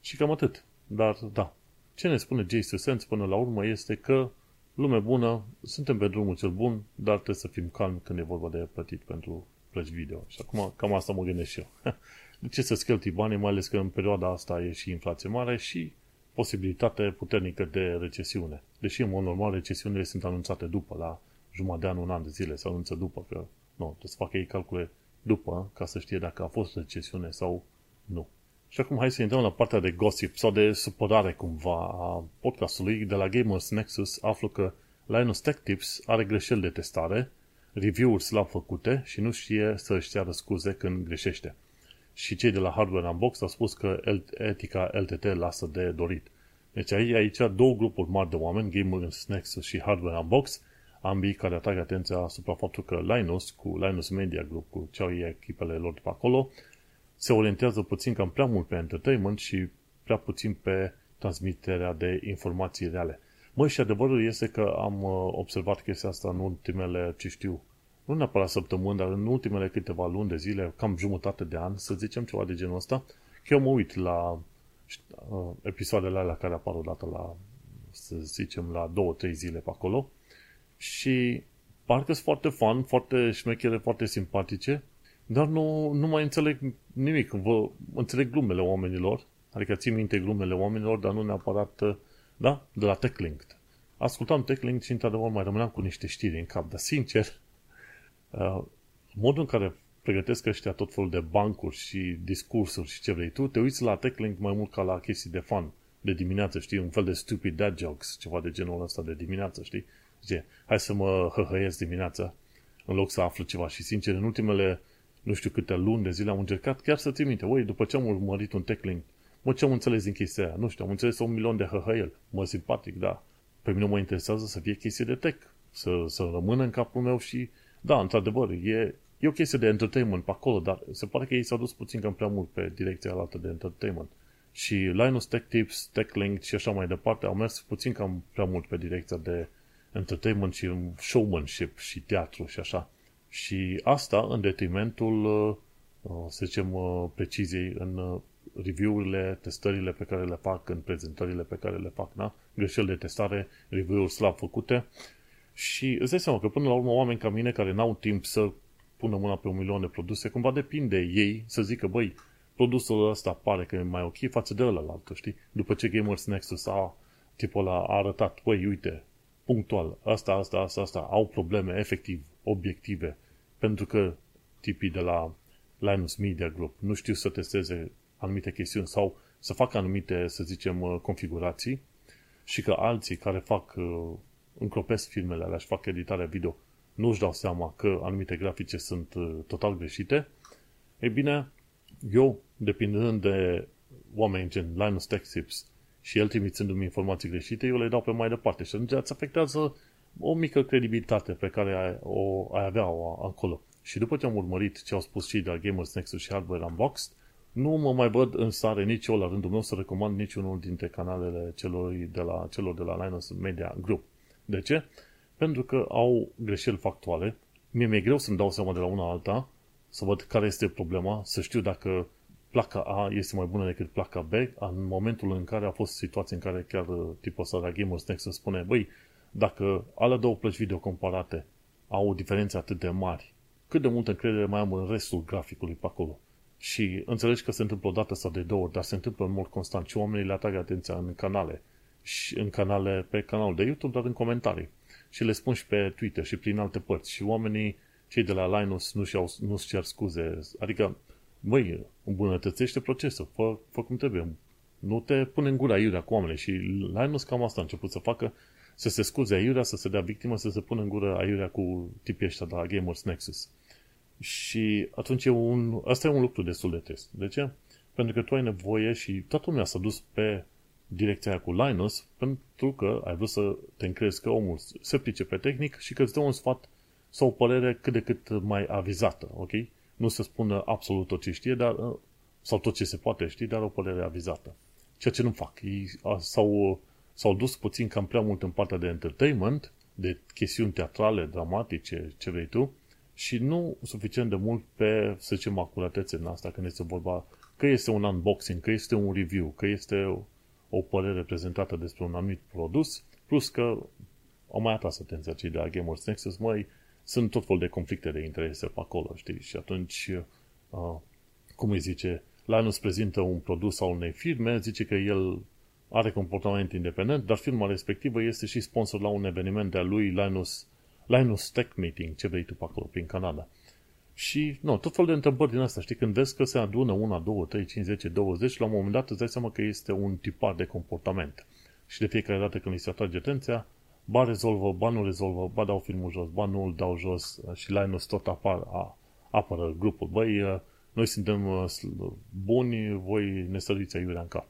Speaker 1: Și cam atât. Dar, da, ce ne spune Jason Sense până la urmă este că lume bună, suntem pe drumul cel bun, dar trebuie să fim calmi când e vorba de plătit pentru plăci video. Și acum cam asta mă gândesc și eu. (laughs) De ce să scheltui banii, mai ales că în perioada asta e și inflație mare și posibilitate puternică de recesiune. Deși, în mod normal, recesiunile sunt anunțate după, la jumătate de an, un an de zile, se anunță după, că nu, trebuie să facă ei calcule după, ca să știe dacă a fost recesiune sau nu. Și acum hai să intrăm la partea de gossip sau de supărare cumva a podcastului. De la Gamers Nexus aflu că Linus Tech Tips are greșeli de testare, review-uri slab făcute și nu știe să își ceară scuze când greșește. Și cei de la Hardware Unbox au spus că etica LTT lasă de dorit. Deci aici, aici două grupuri mari de oameni, Gamers Nexus și Hardware Unbox, ambii care atrag atenția asupra faptul că Linus, cu Linus Media Group, cu ce au ei echipele lor de pe acolo, se orientează puțin cam prea mult pe entertainment și prea puțin pe transmiterea de informații reale. Măi, și adevărul este că am uh, observat chestia asta în ultimele, ce știu, nu neapărat săptămâni, dar în ultimele câteva luni de zile, cam jumătate de an, să zicem ceva de genul ăsta, că eu mă uit la uh, episoadele alea care apar odată la, să zicem, la două, trei zile pe acolo și parcă sunt foarte fun, foarte șmechere, foarte simpatice dar nu, nu mai înțeleg nimic. Vă înțeleg glumele oamenilor, adică țin minte glumele oamenilor, dar nu neapărat, da, de la TechLink. Ascultam TechLink și într-adevăr mai rămâneam cu niște știri în cap, dar sincer, uh, modul în care pregătesc ăștia tot felul de bancuri și discursuri și ce vrei tu, te uiți la TechLink mai mult ca la chestii de fun, de dimineață, știi, un fel de stupid dad jokes, ceva de genul ăsta de dimineață, știi? Zice, hai să mă hăhăiesc dimineața, în loc să aflu ceva. Și sincer, în ultimele nu știu câte luni de zile am încercat chiar să țin minte, oi, după ce am urmărit un techlink, mă, ce am înțeles din chestia aia? Nu știu, am înțeles un milion de hăhăiel. Mă, simpatic, da. Pe mine mă interesează să fie chestie de tech, să, să rămână în capul meu și, da, într-adevăr, e, e o chestie de entertainment pe acolo, dar se pare că ei s-au dus puțin cam prea mult pe direcția altă de entertainment. Și Linus Tech Tips, TechLink și așa mai departe au mers puțin cam prea mult pe direcția de entertainment și showmanship și teatru și așa. Și asta în detrimentul, uh, uh, să zicem, uh, preciziei în review-urile, testările pe care le fac, în prezentările pe care le fac, da? greșeli de testare, review-uri slab făcute și îți dai seama că până la urmă oameni ca mine care n-au timp să pună mâna pe un milion de produse, cumva depinde ei să zică, băi, produsul ăsta pare că e mai ok față de ăla știi? După ce Gamers Nexus a, tipul ăla a arătat, băi, uite, punctual, asta, asta, asta, asta, au probleme efectiv, obiective, pentru că tipii de la Linus Media Group nu știu să testeze anumite chestiuni sau să facă anumite, să zicem, uh, configurații și că alții care fac uh, încropesc filmele alea și fac editarea video, nu își dau seama că anumite grafice sunt uh, total greșite, ei bine, eu, depindând de oameni gen Linus Tech Tips și el trimițându-mi informații greșite, eu le dau pe mai departe și atunci îți afectează o mică credibilitate pe care o ai avea acolo. Și după ce am urmărit ce au spus și de la Gamers Nexus și Hardware Unboxed, nu mă mai văd în stare nici eu la rândul meu să recomand niciunul dintre canalele celor de la, celor de la Linus Media Group. De ce? Pentru că au greșeli factuale. Mie mi-e greu să-mi dau seama de la una alta, să văd care este problema, să știu dacă placa A este mai bună decât placa B, în momentul în care a fost situație în care chiar tipul ăsta de Gamers Nexus spune, băi, dacă ale două plăci video comparate au diferențe atât de mari, cât de multă încredere mai am în restul graficului pe acolo? Și înțelegi că se întâmplă o dată sau de două ori, dar se întâmplă în mod constant și oamenii le atrag atenția în canale, și în canale, pe canalul de YouTube, dar în comentarii. Și le spun și pe Twitter și prin alte părți. Și oamenii, cei de la Linus, nu-și, au, nu-și cer scuze. Adică, băi, îmbunătățește procesul, fă, fă cum trebuie. Nu te pune în gura iurea cu oamenii. Și Linus cam asta a început să facă, să se scuze aiurea, să se dea victimă, să se pună în gură aiurea cu tipii ăștia de la Gamers Nexus. Și atunci e un, asta e un lucru destul de trist. De ce? Pentru că tu ai nevoie și toată lumea s-a dus pe direcția aia cu Linus pentru că ai vrut să te încrezi că omul se pricepe tehnic și că îți dă un sfat sau o părere cât de cât mai avizată, ok? Nu se spună absolut tot ce știe, dar, sau tot ce se poate ști, dar o părere avizată. Ceea ce nu fac. Ei s-au, s-au dus puțin cam prea mult în partea de entertainment, de chestiuni teatrale, dramatice, ce vrei tu, și nu suficient de mult pe, să zicem, acuratețe în asta când este vorba că este un unboxing, că este un review, că este o părere prezentată despre un anumit produs, plus că au mai atras atenția cei de la Gamers Nexus, mai sunt tot fel de conflicte de interese pe acolo, știi? Și atunci, uh, cum îi zice, Linus prezintă un produs al unei firme, zice că el are comportament independent, dar firma respectivă este și sponsor la un eveniment de-a lui Linus Linus Tech Meeting, ce vrei tu pe acolo, prin Canada. Și, nu, tot fel de întrebări din asta, știi, când vezi că se adună una, două, trei, cinci, zece, douăzeci, la un moment dat îți dai seama că este un tipar de comportament. Și de fiecare dată când îi se atrage atenția, ba rezolvă, ba nu rezolvă, ba dau filmul jos, ba nu îl dau jos și Linus tot apar, a, apără grupul. Băi, noi suntem uh, buni, voi ne săriți aiurea în cap.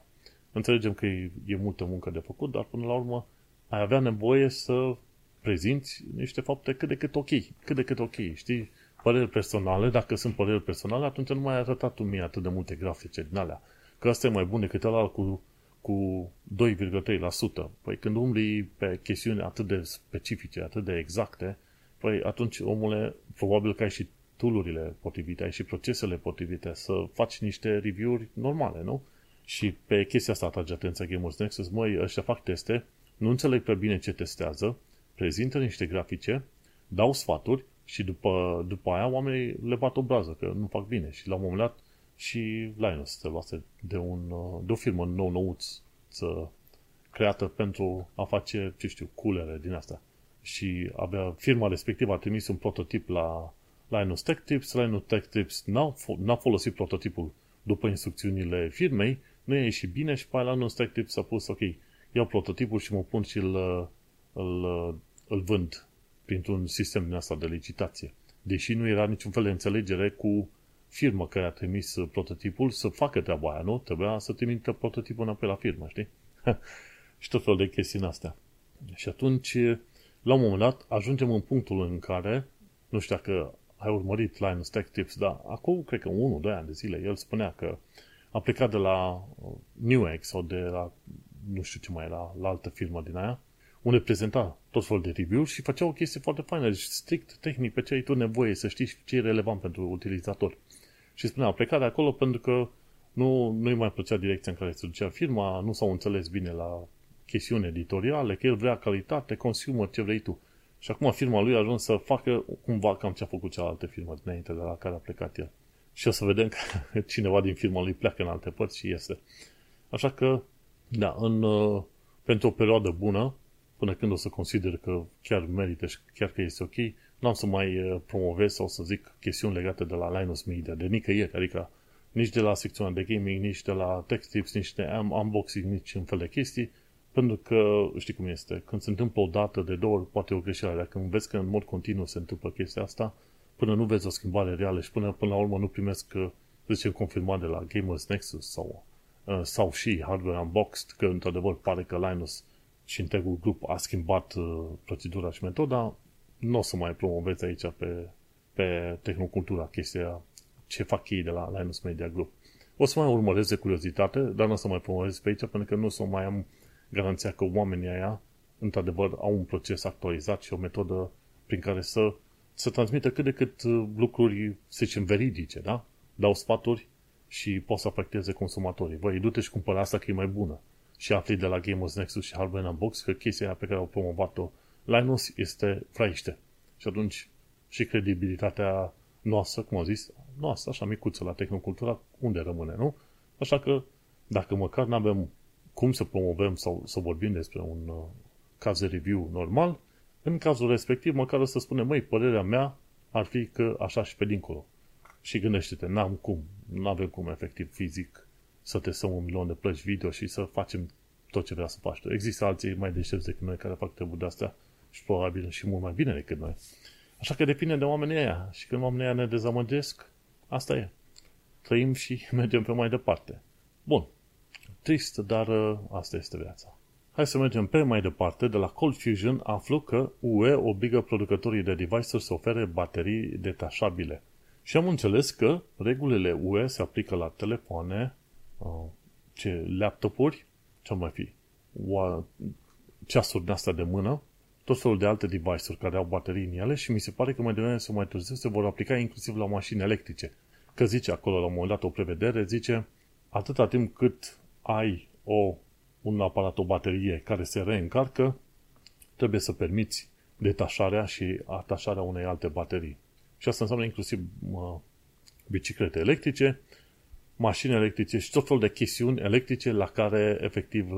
Speaker 1: Înțelegem că e, e multă muncă de făcut, dar până la urmă ai avea nevoie să prezinți niște fapte cât de cât ok, cât de cât ok, știi? Păreri personale, dacă sunt păreri personale, atunci nu mai ai arătat tu mie atât de multe grafice din alea. Că asta e mai bun decât ăla cu, cu 2,3%. Păi când umbli pe chestiuni atât de specifice, atât de exacte, păi atunci, omule, probabil că ai și tool potrivite, ai și procesele potrivite să faci niște review-uri normale, nu? Și pe chestia asta atrage atenția Gamers Nexus, măi, ăștia fac teste, nu înțeleg prea bine ce testează, prezintă niște grafice, dau sfaturi și după, după aia oamenii le bat obrază că nu fac bine. Și la un moment dat și Linus se luase de, un, de o firmă nou nouț creată pentru a face, ce știu, culere din asta. Și abia firma respectivă a trimis un prototip la Linus Tech Tips. Linus Tech Tips n-a, n-a folosit prototipul după instrucțiunile firmei, nu i-a ieșit bine și pe Linus Tech Tips a pus, ok, iau prototipul și mă pun și îl, îl, îl vând printr-un sistem din asta de licitație. Deși nu era niciun fel de înțelegere cu firma care a trimis prototipul să facă treaba aia, nu? Trebuia să trimită prototipul înapoi la firmă, știi? (laughs) și tot felul de chestii în astea. Și atunci, la un moment dat, ajungem în punctul în care, nu știu dacă ai urmărit Linus Tech Tips, dar acum, cred că 1-2 ani de zile, el spunea că a plecat de la Newegg sau de la, nu știu ce mai era, la altă firmă din aia, unde prezenta tot felul de review și făcea o chestie foarte faină, deci strict tehnic pe ce ai tu nevoie să știi ce e relevant pentru utilizator. Și spunea, a plecat de acolo pentru că nu, nu-i mai plăcea direcția în care se ducea firma, nu s-au înțeles bine la chestiuni editoriale, că el vrea calitate, consumer, ce vrei tu. Și acum firma lui a ajuns să facă cumva cam ce a făcut cealaltă firmă dinainte de la care a plecat el. Și o să vedem că (laughs) cineva din firma lui pleacă în alte părți și este. Așa că, da, în, uh, pentru o perioadă bună, până când o să consider că chiar merită și chiar că este ok, nu am să mai uh, promovez sau să zic chestiuni legate de la Linus Media, de nicăieri, adică nici de la secțiunea de gaming, nici de la tech tips, nici de unboxing, nici în fel de chestii. Pentru că, știi cum este, când se întâmplă o dată, de două ori, poate o greșeală. Dacă vezi că în mod continuu se întâmplă chestia asta, până nu vezi o schimbare reală și până, până la urmă nu primesc, să zicem, confirmat de la Gamers Nexus sau, uh, sau și Hardware Unboxed, că într-adevăr pare că Linus și întregul grup a schimbat uh, procedura și metoda, nu o să mai promovezi aici pe, pe tehnocultura chestia ce fac ei de la Linus Media Group. O să mai urmăresc de curiozitate, dar nu o să mai promovez pe aici, pentru că nu o să mai am garanția că oamenii aia, într-adevăr, au un proces actualizat și o metodă prin care să, să transmită cât de cât uh, lucruri, să zicem, veridice, da? Dau sfaturi și pot să afecteze consumatorii. Băi, du-te și cumpără asta că e mai bună. Și afli de la Gamers Nexus și Hardware Box că chestia aia pe care au promovat-o Linus este fraiște. Și atunci și credibilitatea noastră, cum am zis, noastră, așa micuță la tehnocultura, unde rămâne, nu? Așa că, dacă măcar nu avem cum să promovăm sau să vorbim despre un uh, caz de review normal, în cazul respectiv, măcar o să spunem, măi, părerea mea ar fi că așa și pe dincolo. Și gândește-te, n-am cum, nu avem cum efectiv fizic să testăm un milion de plăci video și să facem tot ce vrea să faci tu. Există alții mai deștepți decât noi care fac treburi de astea și probabil și mult mai bine decât noi. Așa că depinde de oamenii aia. Și când oamenii aia ne dezamăgesc, asta e. Trăim și (laughs) mergem pe mai departe. Bun. Trist, dar uh, asta este viața. Hai să mergem pe mai departe. De la Cold Fusion aflu că UE obligă producătorii de device să ofere baterii detașabile. Și am înțeles că regulile UE se aplică la telefoane, uh, ce laptopuri, ce mai fi, ceasuri de astea de mână, tot felul de alte device-uri care au baterii în ele și mi se pare că mai devreme sau mai târziu se vor aplica inclusiv la mașini electrice. Că zice acolo la un moment dat o prevedere, zice atâta timp cât ai o, un aparat, o baterie care se reîncarcă, trebuie să permiți detașarea și atașarea unei alte baterii. Și asta înseamnă inclusiv uh, biciclete electrice, mașini electrice și tot felul de chestiuni electrice la care efectiv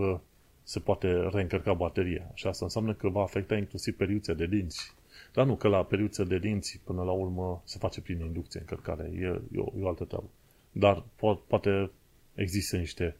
Speaker 1: se poate reîncărca bateria. Și asta înseamnă că va afecta inclusiv periuțe de dinți. Dar nu, că la periuțe de dinți, până la urmă, se face prin inducție încărcare. E, e, o, e o altă treabă. Dar po- poate există niște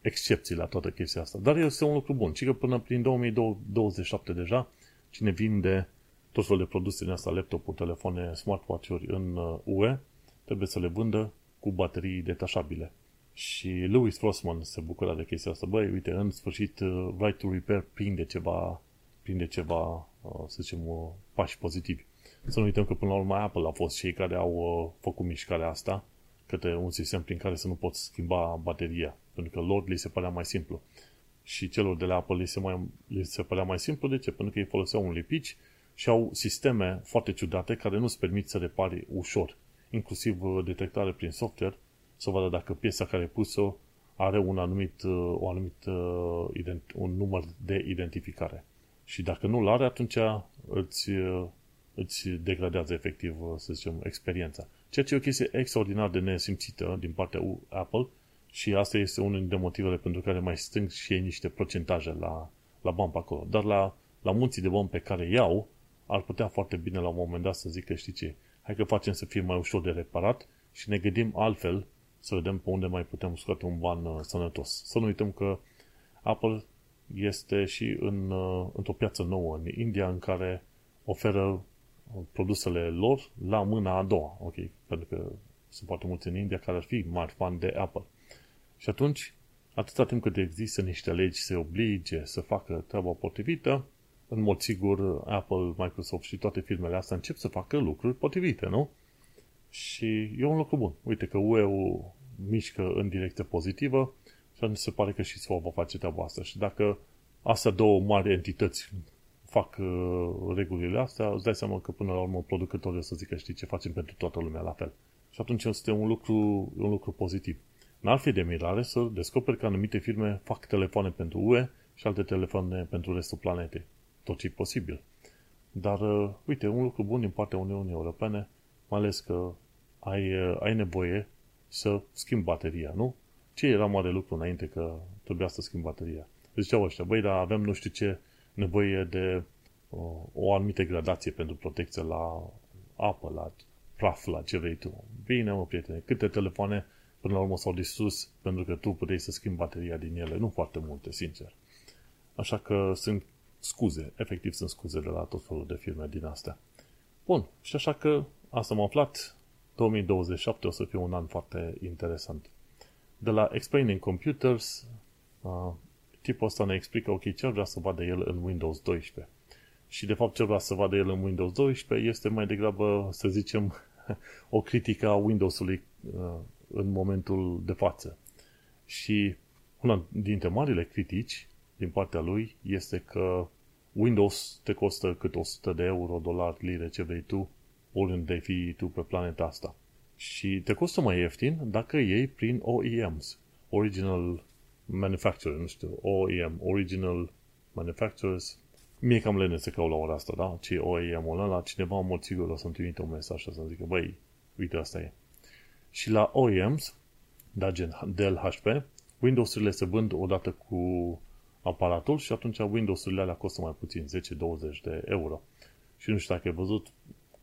Speaker 1: excepții la toată chestia asta. Dar este un lucru bun. Și că până prin 2027 deja, cine vinde tot felul de produse din asta, laptopuri, telefoane, smartwatch-uri în UE, uh, trebuie să le vândă cu baterii detașabile. Și Louis Frossman se bucura de chestia asta. Băi, uite, în sfârșit, uh, Right to Repair prinde ceva, prinde ceva, uh, să zicem, uh, pași pozitivi. Să nu uităm că până la urmă Apple a fost cei care au făcut mișcarea asta către un sistem prin care să nu poți schimba bateria, pentru că lor li se părea mai simplu. Și celor de la Apple li se, mai, li se părea mai simplu, de ce? Pentru că ei foloseau un lipici și au sisteme foarte ciudate care nu îți permit să repari ușor, inclusiv detectare prin software, să vadă dacă piesa care e pus-o are un anumit, uh, o anumit, uh, un număr de identificare. Și dacă nu-l are, atunci îți, uh, îți degradează efectiv, să zicem, experiența. Ceea ce e o chestie extraordinar de nesimțită din partea Apple și asta este unul dintre motivele pentru care mai strâng și ei niște procentaje la, la bani pe acolo. Dar la, la munții de bani pe care iau, ar putea foarte bine la un moment dat să zică, știi ce, hai că facem să fie mai ușor de reparat și ne gândim altfel să vedem pe unde mai putem scoate un ban uh, sănătos. Să nu uităm că Apple este și în, uh, într-o piață nouă, în India, în care oferă uh, produsele lor la mâna a doua. Ok, pentru că sunt foarte mulți în India care ar fi mari fan de Apple. Și atunci, atâta timp cât există niște legi se oblige să facă treaba potrivită, în mod sigur Apple, Microsoft și toate firmele astea încep să facă lucruri potrivite, nu? Și e un lucru bun. Uite că UE-ul mișcă în direcție pozitivă și atunci se pare că și SWA va face treaba asta. Și dacă astea două mari entități fac uh, regulile astea, îți dai seama că până la urmă producătorul o să zică, știi ce facem pentru toată lumea la fel. Și atunci este un lucru, un lucru pozitiv. N-ar fi de mirare să descoperi că anumite firme fac telefoane pentru UE și alte telefoane pentru restul planetei. Tot ce e posibil. Dar, uh, uite, un lucru bun din partea Uniunii Europene, mai ales că ai, uh, ai nevoie să schimbi bateria, nu? Ce era mare lucru înainte că trebuia să schimbi bateria? Ziceau ăștia, băi, dar avem nu știu ce nevoie de uh, o anumită gradație pentru protecție la apă, la praf, la ce vrei tu. Bine, mă, prietene, câte telefoane până la urmă s-au distrus pentru că tu puteai să schimbi bateria din ele? Nu foarte multe, sincer. Așa că sunt scuze, efectiv sunt scuze de la tot felul de firme din astea. Bun, și așa că asta m-am aflat, 2027 o să fie un an foarte interesant. De la Explaining Computers, uh, tipul ăsta ne explică, ok, ce vrea să vadă el în Windows 12. Și de fapt ce vrea să vadă el în Windows 12 este mai degrabă, să zicem, (laughs) o critică a Windows-ului uh, în momentul de față. Și una dintre marile critici din partea lui este că Windows te costă cât 100 de euro, dolari, lire, ce vrei tu, oriunde fi tu pe planeta asta. Și te costă mai ieftin dacă iei prin OEMs, Original Manufacturer, nu știu, OEM, Original Manufacturers. Mie cam lene să caut la ora asta, da? Ce OEM-ul ăla, cineva în mod sigur o să-mi trimite un mesaj să zică, băi, uite, asta e. Și la OEMs, da, gen Dell HP, Windows-urile se vând odată cu aparatul și atunci Windows-urile alea costă mai puțin, 10-20 de euro. Și nu știu dacă ai văzut,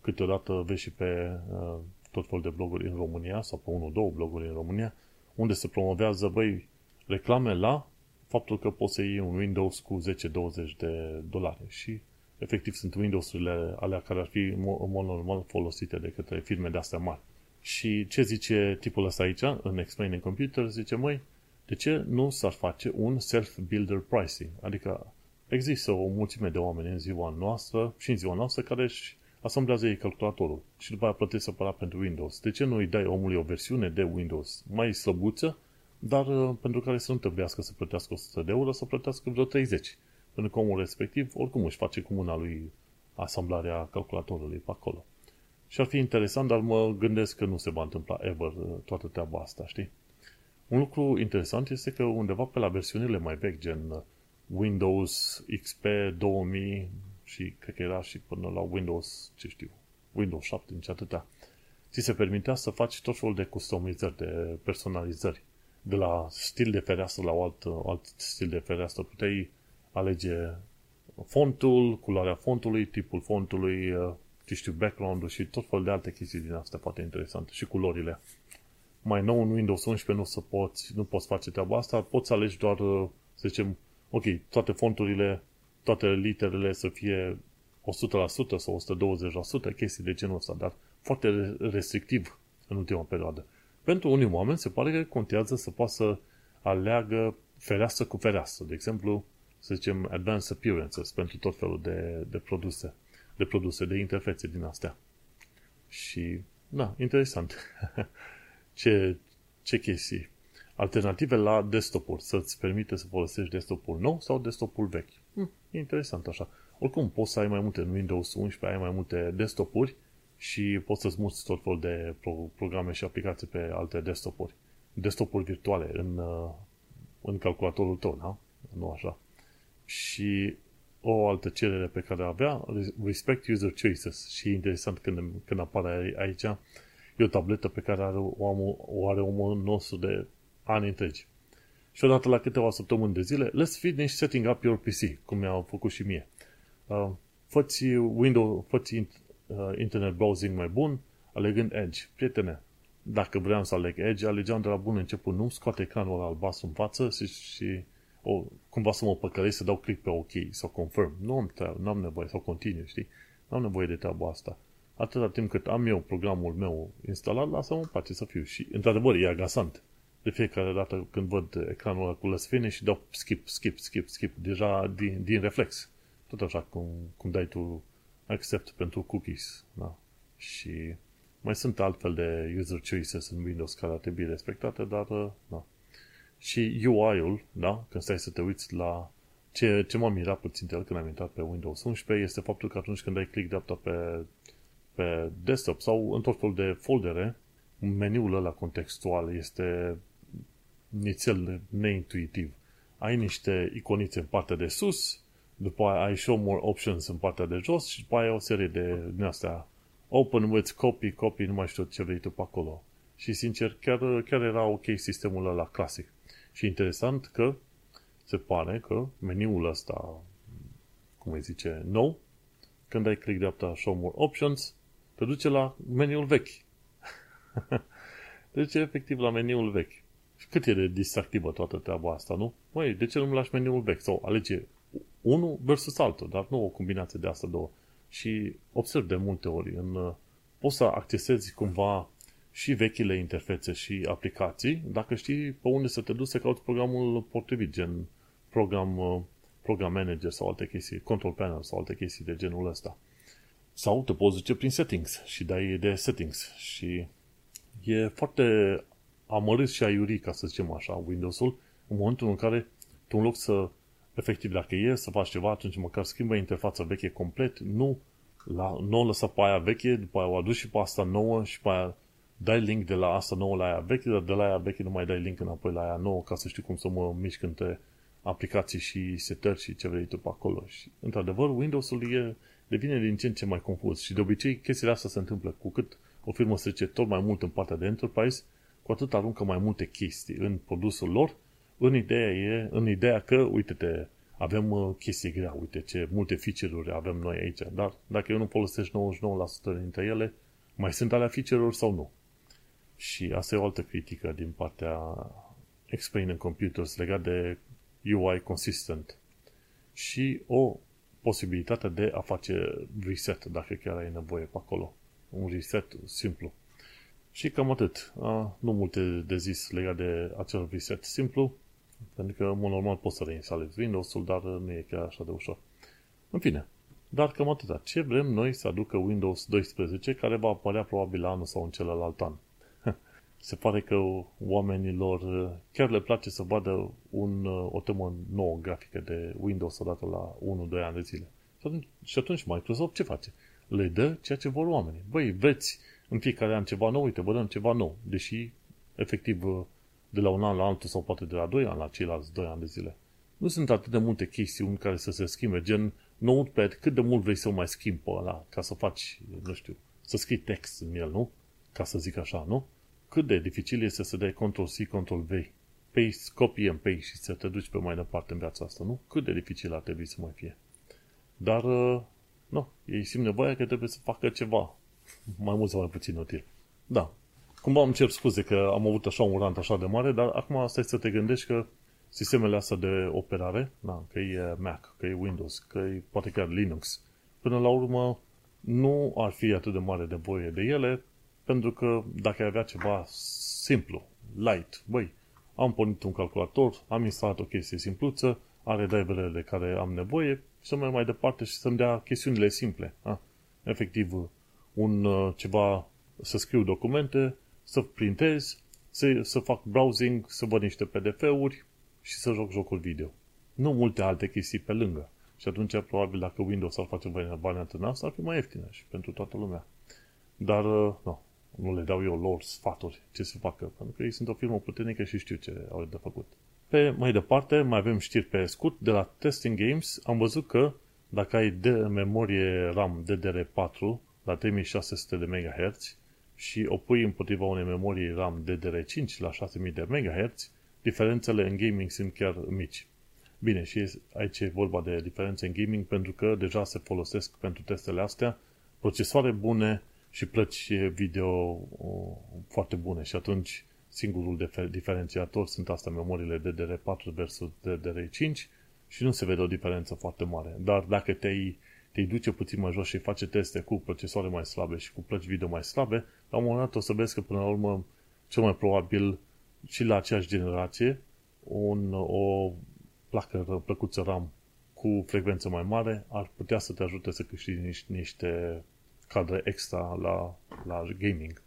Speaker 1: câteodată vezi și pe uh, tot felul de bloguri în România sau pe unul, două bloguri în România, unde se promovează, băi, reclame la faptul că poți să iei un Windows cu 10-20 de dolari și efectiv sunt Windows-urile alea care ar fi în mod normal folosite de către firme de astea mari. Și ce zice tipul ăsta aici, în Explaining Computer, zice, măi, de ce nu s-ar face un self-builder pricing? Adică există o mulțime de oameni în ziua noastră și în ziua noastră care își asamblează ei calculatorul și după aia plătesc separat pentru Windows. De ce nu îi dai omului o versiune de Windows mai slăbuță, dar uh, pentru care să nu trebuiască să plătească 100 de euro, să plătească vreo 30. Pentru că omul respectiv oricum își face cu mâna lui asamblarea calculatorului pe acolo. Și ar fi interesant, dar mă gândesc că nu se va întâmpla ever uh, toată treaba asta, știi? Un lucru interesant este că undeva pe la versiunile mai vechi, gen uh, Windows XP 2000 și cred că era și până la Windows, ce știu, Windows 7, nici atâta, ți se permitea să faci tot felul de customizări, de personalizări. De la stil de fereastră la alt, alt stil de fereastră puteai alege fontul, culoarea fontului, tipul fontului, uh, ce știu, background-ul și tot felul de alte chestii din astea foarte interesante și culorile. Mai nou în Windows 11 nu, să poți, nu poți face treaba asta, poți alegi doar, uh, să zicem, ok, toate fonturile, toate literele să fie 100% sau 120%, chestii de genul ăsta, dar foarte restrictiv în ultima perioadă. Pentru unii oameni se pare că contează să poată să aleagă fereastră cu fereastră. De exemplu, să zicem, advanced appearances pentru tot felul de, de produse, de produse, de interfețe din astea. Și, da, interesant. (laughs) ce, ce chestii. Alternative la desktop-uri, să-ți permite să folosești desktop-ul nou sau desktop-ul vechi. Hm, interesant așa. Oricum, poți să ai mai multe în Windows 11, ai mai multe desktop-uri și poți să-ți muți tot felul de pro- programe și aplicații pe alte desktop-uri. Desktop-uri virtuale în, uh, în calculatorul tău, da? Nu așa. Și o altă cerere pe care avea, Respect User Choices. Și e interesant când, când apare aici, e o tabletă pe care are, o, am, o are omul nostru de ani întregi. Și odată la câteva săptămâni de zile, let's finish setting up your PC, cum mi-au făcut și mie. Uh, făți Windows, făți uh, internet browsing mai bun, alegând Edge. Prietene, dacă vreau să aleg Edge, alegeam de la bun început, nu scoate ecranul albastru în față și, și o, cumva să mă păcălesc să dau click pe OK sau confirm. Nu am, treabă, nu am nevoie sau continue, știi? Nu am nevoie de treaba asta. Atâta timp cât am eu programul meu instalat, lasă-mă în pace să fiu. Și, într-adevăr, e agasant. De fiecare dată când văd ecranul ăla cu Let's Finish și dau skip, skip, skip, skip, deja din, din reflex. Tot așa cum, cum dai tu accept pentru cookies. Da? Și mai sunt altfel de user choices în Windows care ar trebui respectate, dar da. Și UI-ul, da? când stai să te uiți la ce, ce m-a mirat puțin el când am intrat pe Windows 11 este faptul că atunci când dai click dreapta pe, pe desktop sau în tot felul de foldere, meniul ăla contextual este nițel neintuitiv. Ai niște iconițe în partea de sus, după aia ai show more options în partea de jos și după aia o serie de din astea open with copy, copy, nu mai știu ce vrei tu pe acolo. Și sincer, chiar, chiar era ok sistemul ăla clasic. Și interesant că se pare că meniul ăsta, cum îi zice, nou, când ai click dreapta Show More Options, te duce la meniul vechi. te (laughs) duce efectiv la meniul vechi. Și cât e de distractivă toată treaba asta, nu? Măi, de ce nu-mi lași meniul vechi? Sau alege unul versus altul, dar nu o combinație de asta două. Și observ de multe ori, în, poți să accesezi cumva și vechile interfețe și aplicații, dacă știi pe unde să te duci să cauți programul potrivit, gen program, program manager sau alte chestii, control panel sau alte chestii de genul ăsta. Sau te poți duce prin settings și dai de settings și e foarte amărât și aiuri, ca să zicem așa, Windows-ul, în momentul în care tu în loc să, efectiv, dacă e să faci ceva, atunci măcar schimbă interfața veche complet, nu, la, nu o lăsa pe aia veche, după aia o aduci și pe asta nouă și pe aia dai link de la asta nouă la aia veche, dar de la aia veche nu mai dai link înapoi la aia nouă ca să știi cum să mă mișc între aplicații și setări și ce vrei tu pe acolo. Și, într-adevăr, Windows-ul e, devine din ce în ce mai confuz. Și de obicei chestiile astea se întâmplă. Cu cât o firmă se zice tot mai mult în partea de enterprise, cu atât aruncă mai multe chestii în produsul lor, în ideea, e, în ideea că, uite-te, avem uh, chestii grea, uite ce multe feature-uri avem noi aici, dar dacă eu nu folosesc 99% dintre ele, mai sunt alea feature-uri sau nu? Și asta e o altă critică din partea Explain in Computers legat de UI consistent. Și o posibilitate de a face reset dacă chiar ai nevoie pe acolo. Un reset simplu. Și cam atât. A, nu multe de zis legat de acel reset simplu, pentru că, în mod normal, poți să reinstalezi Windows-ul, dar nu e chiar așa de ușor. În fine, dar cam atâta. Ce vrem noi să aducă Windows 12, care va apărea probabil la anul sau în celălalt an? Se pare că oamenilor chiar le place să vadă un, o temă nouă grafică de Windows odată la 1-2 ani de zile. Și atunci, și atunci Microsoft ce face? Le dă ceea ce vor oamenii. Băi, veți în fiecare an ceva nou, uite, vă dăm ceva nou. Deși, efectiv, de la un an la altul sau poate de la 2 ani la ceilalți 2 ani de zile. Nu sunt atât de multe chestiuni care să se schimbe, gen Notepad, cât de mult vrei să o mai schimbi pe ăla, ca să faci, nu știu, să scrii text în el, nu? Ca să zic așa, nu? Cât de dificil este să dai Ctrl-C, Ctrl-V, paste, copy and paste și să te duci pe mai departe în viața asta, nu? Cât de dificil ar trebui să mai fie. Dar, uh, nu, ei simt nevoia că trebuie să facă ceva, (laughs) mai mult sau mai puțin util. Da, Cumva îmi cer scuze că am avut așa un rant așa de mare, dar acum asta să te gândești că sistemele astea de operare, da, că e Mac, că e Windows, că e poate chiar Linux, până la urmă nu ar fi atât de mare de voie de ele, pentru că dacă ai avea ceva simplu, light, băi, am pornit un calculator, am instalat o chestie simpluță, are driverele de care am nevoie și să merg mai departe și să-mi dea chestiunile simple. A? Efectiv, un uh, ceva, să scriu documente, să printez, să, să fac browsing, să văd niște PDF-uri și să joc jocul video. Nu multe alte chestii pe lângă. Și atunci, probabil, dacă Windows ar face varianta în asta, ar fi mai ieftină și pentru toată lumea. Dar, uh, nu, nu le dau eu lor sfaturi ce să facă, pentru că ei sunt o firmă puternică și știu ce au de făcut. Pe mai departe, mai avem știri pe scurt. De la Testing Games am văzut că dacă ai de memorie RAM DDR4 la 3600 de MHz, și o pui împotriva unei memorii RAM DDR5 la 6000 de MHz, diferențele în gaming sunt chiar mici. Bine, și aici e vorba de diferențe în gaming pentru că deja se folosesc pentru testele astea procesoare bune și plăci video foarte bune și atunci singurul diferențiator sunt astea memoriile DDR4 versus DDR5 și nu se vede o diferență foarte mare. Dar dacă te-ai te duce puțin mai jos și face teste cu procesoare mai slabe și cu plăci video mai slabe, la un moment dat o să vezi că până la urmă cel mai probabil și la aceeași generație un, o placă plăcuță RAM cu frecvență mai mare ar putea să te ajute să câștigi niște, niște cadre extra la, la gaming.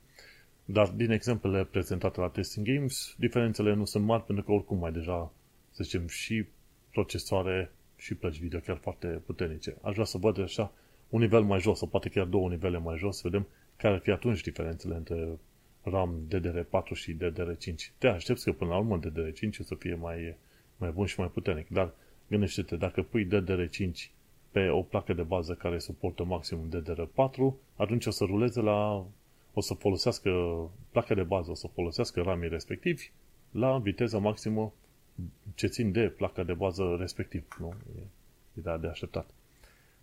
Speaker 1: Dar din exemplele prezentate la Testing Games, diferențele nu sunt mari pentru că oricum mai deja, să zicem, și procesoare și plăci video chiar foarte puternice. Aș vrea să văd așa un nivel mai jos, sau poate chiar două nivele mai jos, să vedem care ar fi atunci diferențele între RAM DDR4 și DDR5. Te aștepți că până la urmă DDR5 o să fie mai, mai bun și mai puternic, dar gândește-te, dacă pui DDR5 pe o placă de bază care suportă maximum DDR4, atunci o să ruleze la o să folosească placa de bază, o să folosească RAM respectivi la viteză maximă ce țin de placa de bază respectiv. Nu? E ideea de așteptat.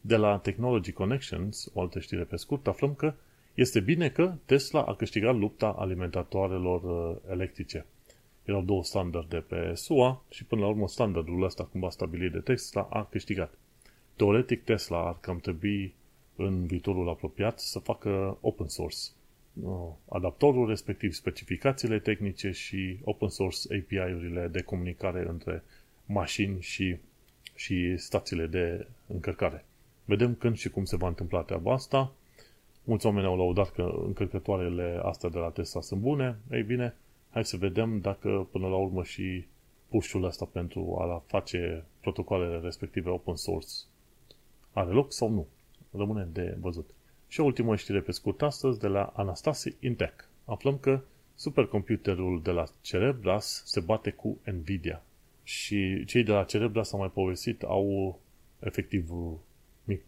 Speaker 1: De la Technology Connections, o altă știre pe scurt, aflăm că este bine că Tesla a câștigat lupta alimentatoarelor uh, electrice. Erau două standarde pe SUA și până la urmă standardul ăsta cumva stabilit de Tesla a câștigat. Teoretic Tesla ar cam trebui în viitorul apropiat să facă open source. Adaptorul, respectiv specificațiile tehnice și open source API-urile de comunicare între mașini și, și stațiile de încărcare. Vedem când și cum se va întâmpla treaba asta. Mulți oameni au laudat că încărcătoarele astea de la Tesla sunt bune. Ei bine, hai să vedem dacă până la urmă și push-ul ăsta pentru a face protocoalele respective open source are loc sau nu. Rămâne de văzut. Și o ultimă știre pe scurt astăzi de la Anastasi Intec. Aflăm că supercomputerul de la Cerebras se bate cu Nvidia. Și cei de la Cerebras am mai povestit au efectiv mic,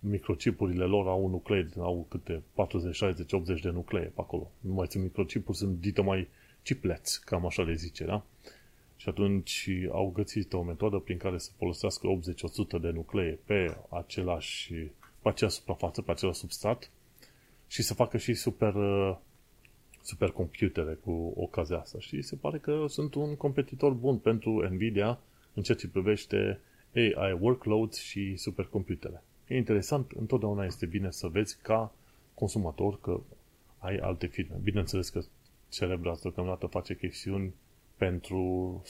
Speaker 1: microchipurile lor au nuclee, au câte 40, 60, 80 de nuclee pe acolo. Nu mai țin microchipuri, sunt dite mai chiplets, cam așa le zice, da? Și atunci au găsit o metodă prin care să folosească 80-100 de nuclee pe același, pe aceeași suprafață, pe același substrat și să facă și super, supercomputere cu ocazia asta. Și se pare că sunt un competitor bun pentru Nvidia în ceea ce privește AI workloads și supercomputere. E interesant, întotdeauna este bine să vezi ca consumator că ai alte firme. Bineînțeles că Cerebras deocamdată face chestiuni pentru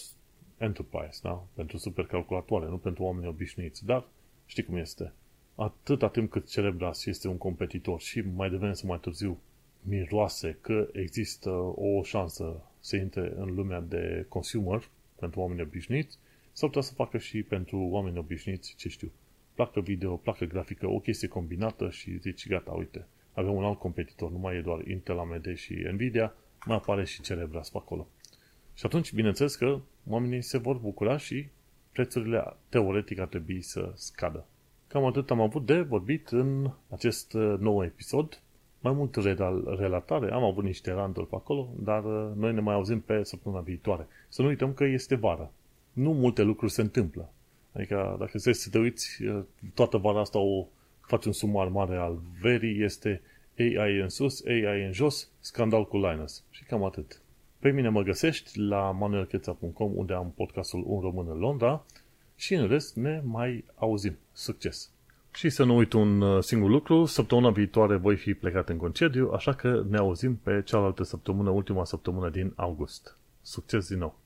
Speaker 1: enterprise, da? pentru supercalculatoare, nu pentru oameni obișnuiți. Dar știi cum este. Atâta timp cât Cerebras este un competitor și mai devreme sau mai târziu miroase că există o șansă să intre în lumea de consumer pentru oameni obișnuiți, sau putea să facă și pentru oameni obișnuiți, ce știu, placă video, placă grafică, o chestie combinată și zici, gata, uite, avem un alt competitor, nu mai e doar Intel, AMD și Nvidia, mai apare și Cerebras pe acolo. Și atunci, bineînțeles că oamenii se vor bucura și prețurile teoretic ar trebui să scadă. Cam atât am avut de vorbit în acest uh, nou episod. Mai mult relatare, am avut niște randuri pe acolo, dar uh, noi ne mai auzim pe săptămâna viitoare. Să nu uităm că este vară. Nu multe lucruri se întâmplă. Adică, dacă să te uiți, uh, toată vara asta o faci un sumar mare al verii, este AI în sus, AI în jos, scandal cu Linus. Și cam atât. Pe mine mă găsești la manuelcheța.com unde am podcastul Un Român în Londra și în rest ne mai auzim. Succes! Și să nu uit un uh, singur lucru, săptămâna viitoare voi fi plecat în concediu, așa că ne auzim pe cealaltă săptămână, ultima săptămână din august. Succes din nou!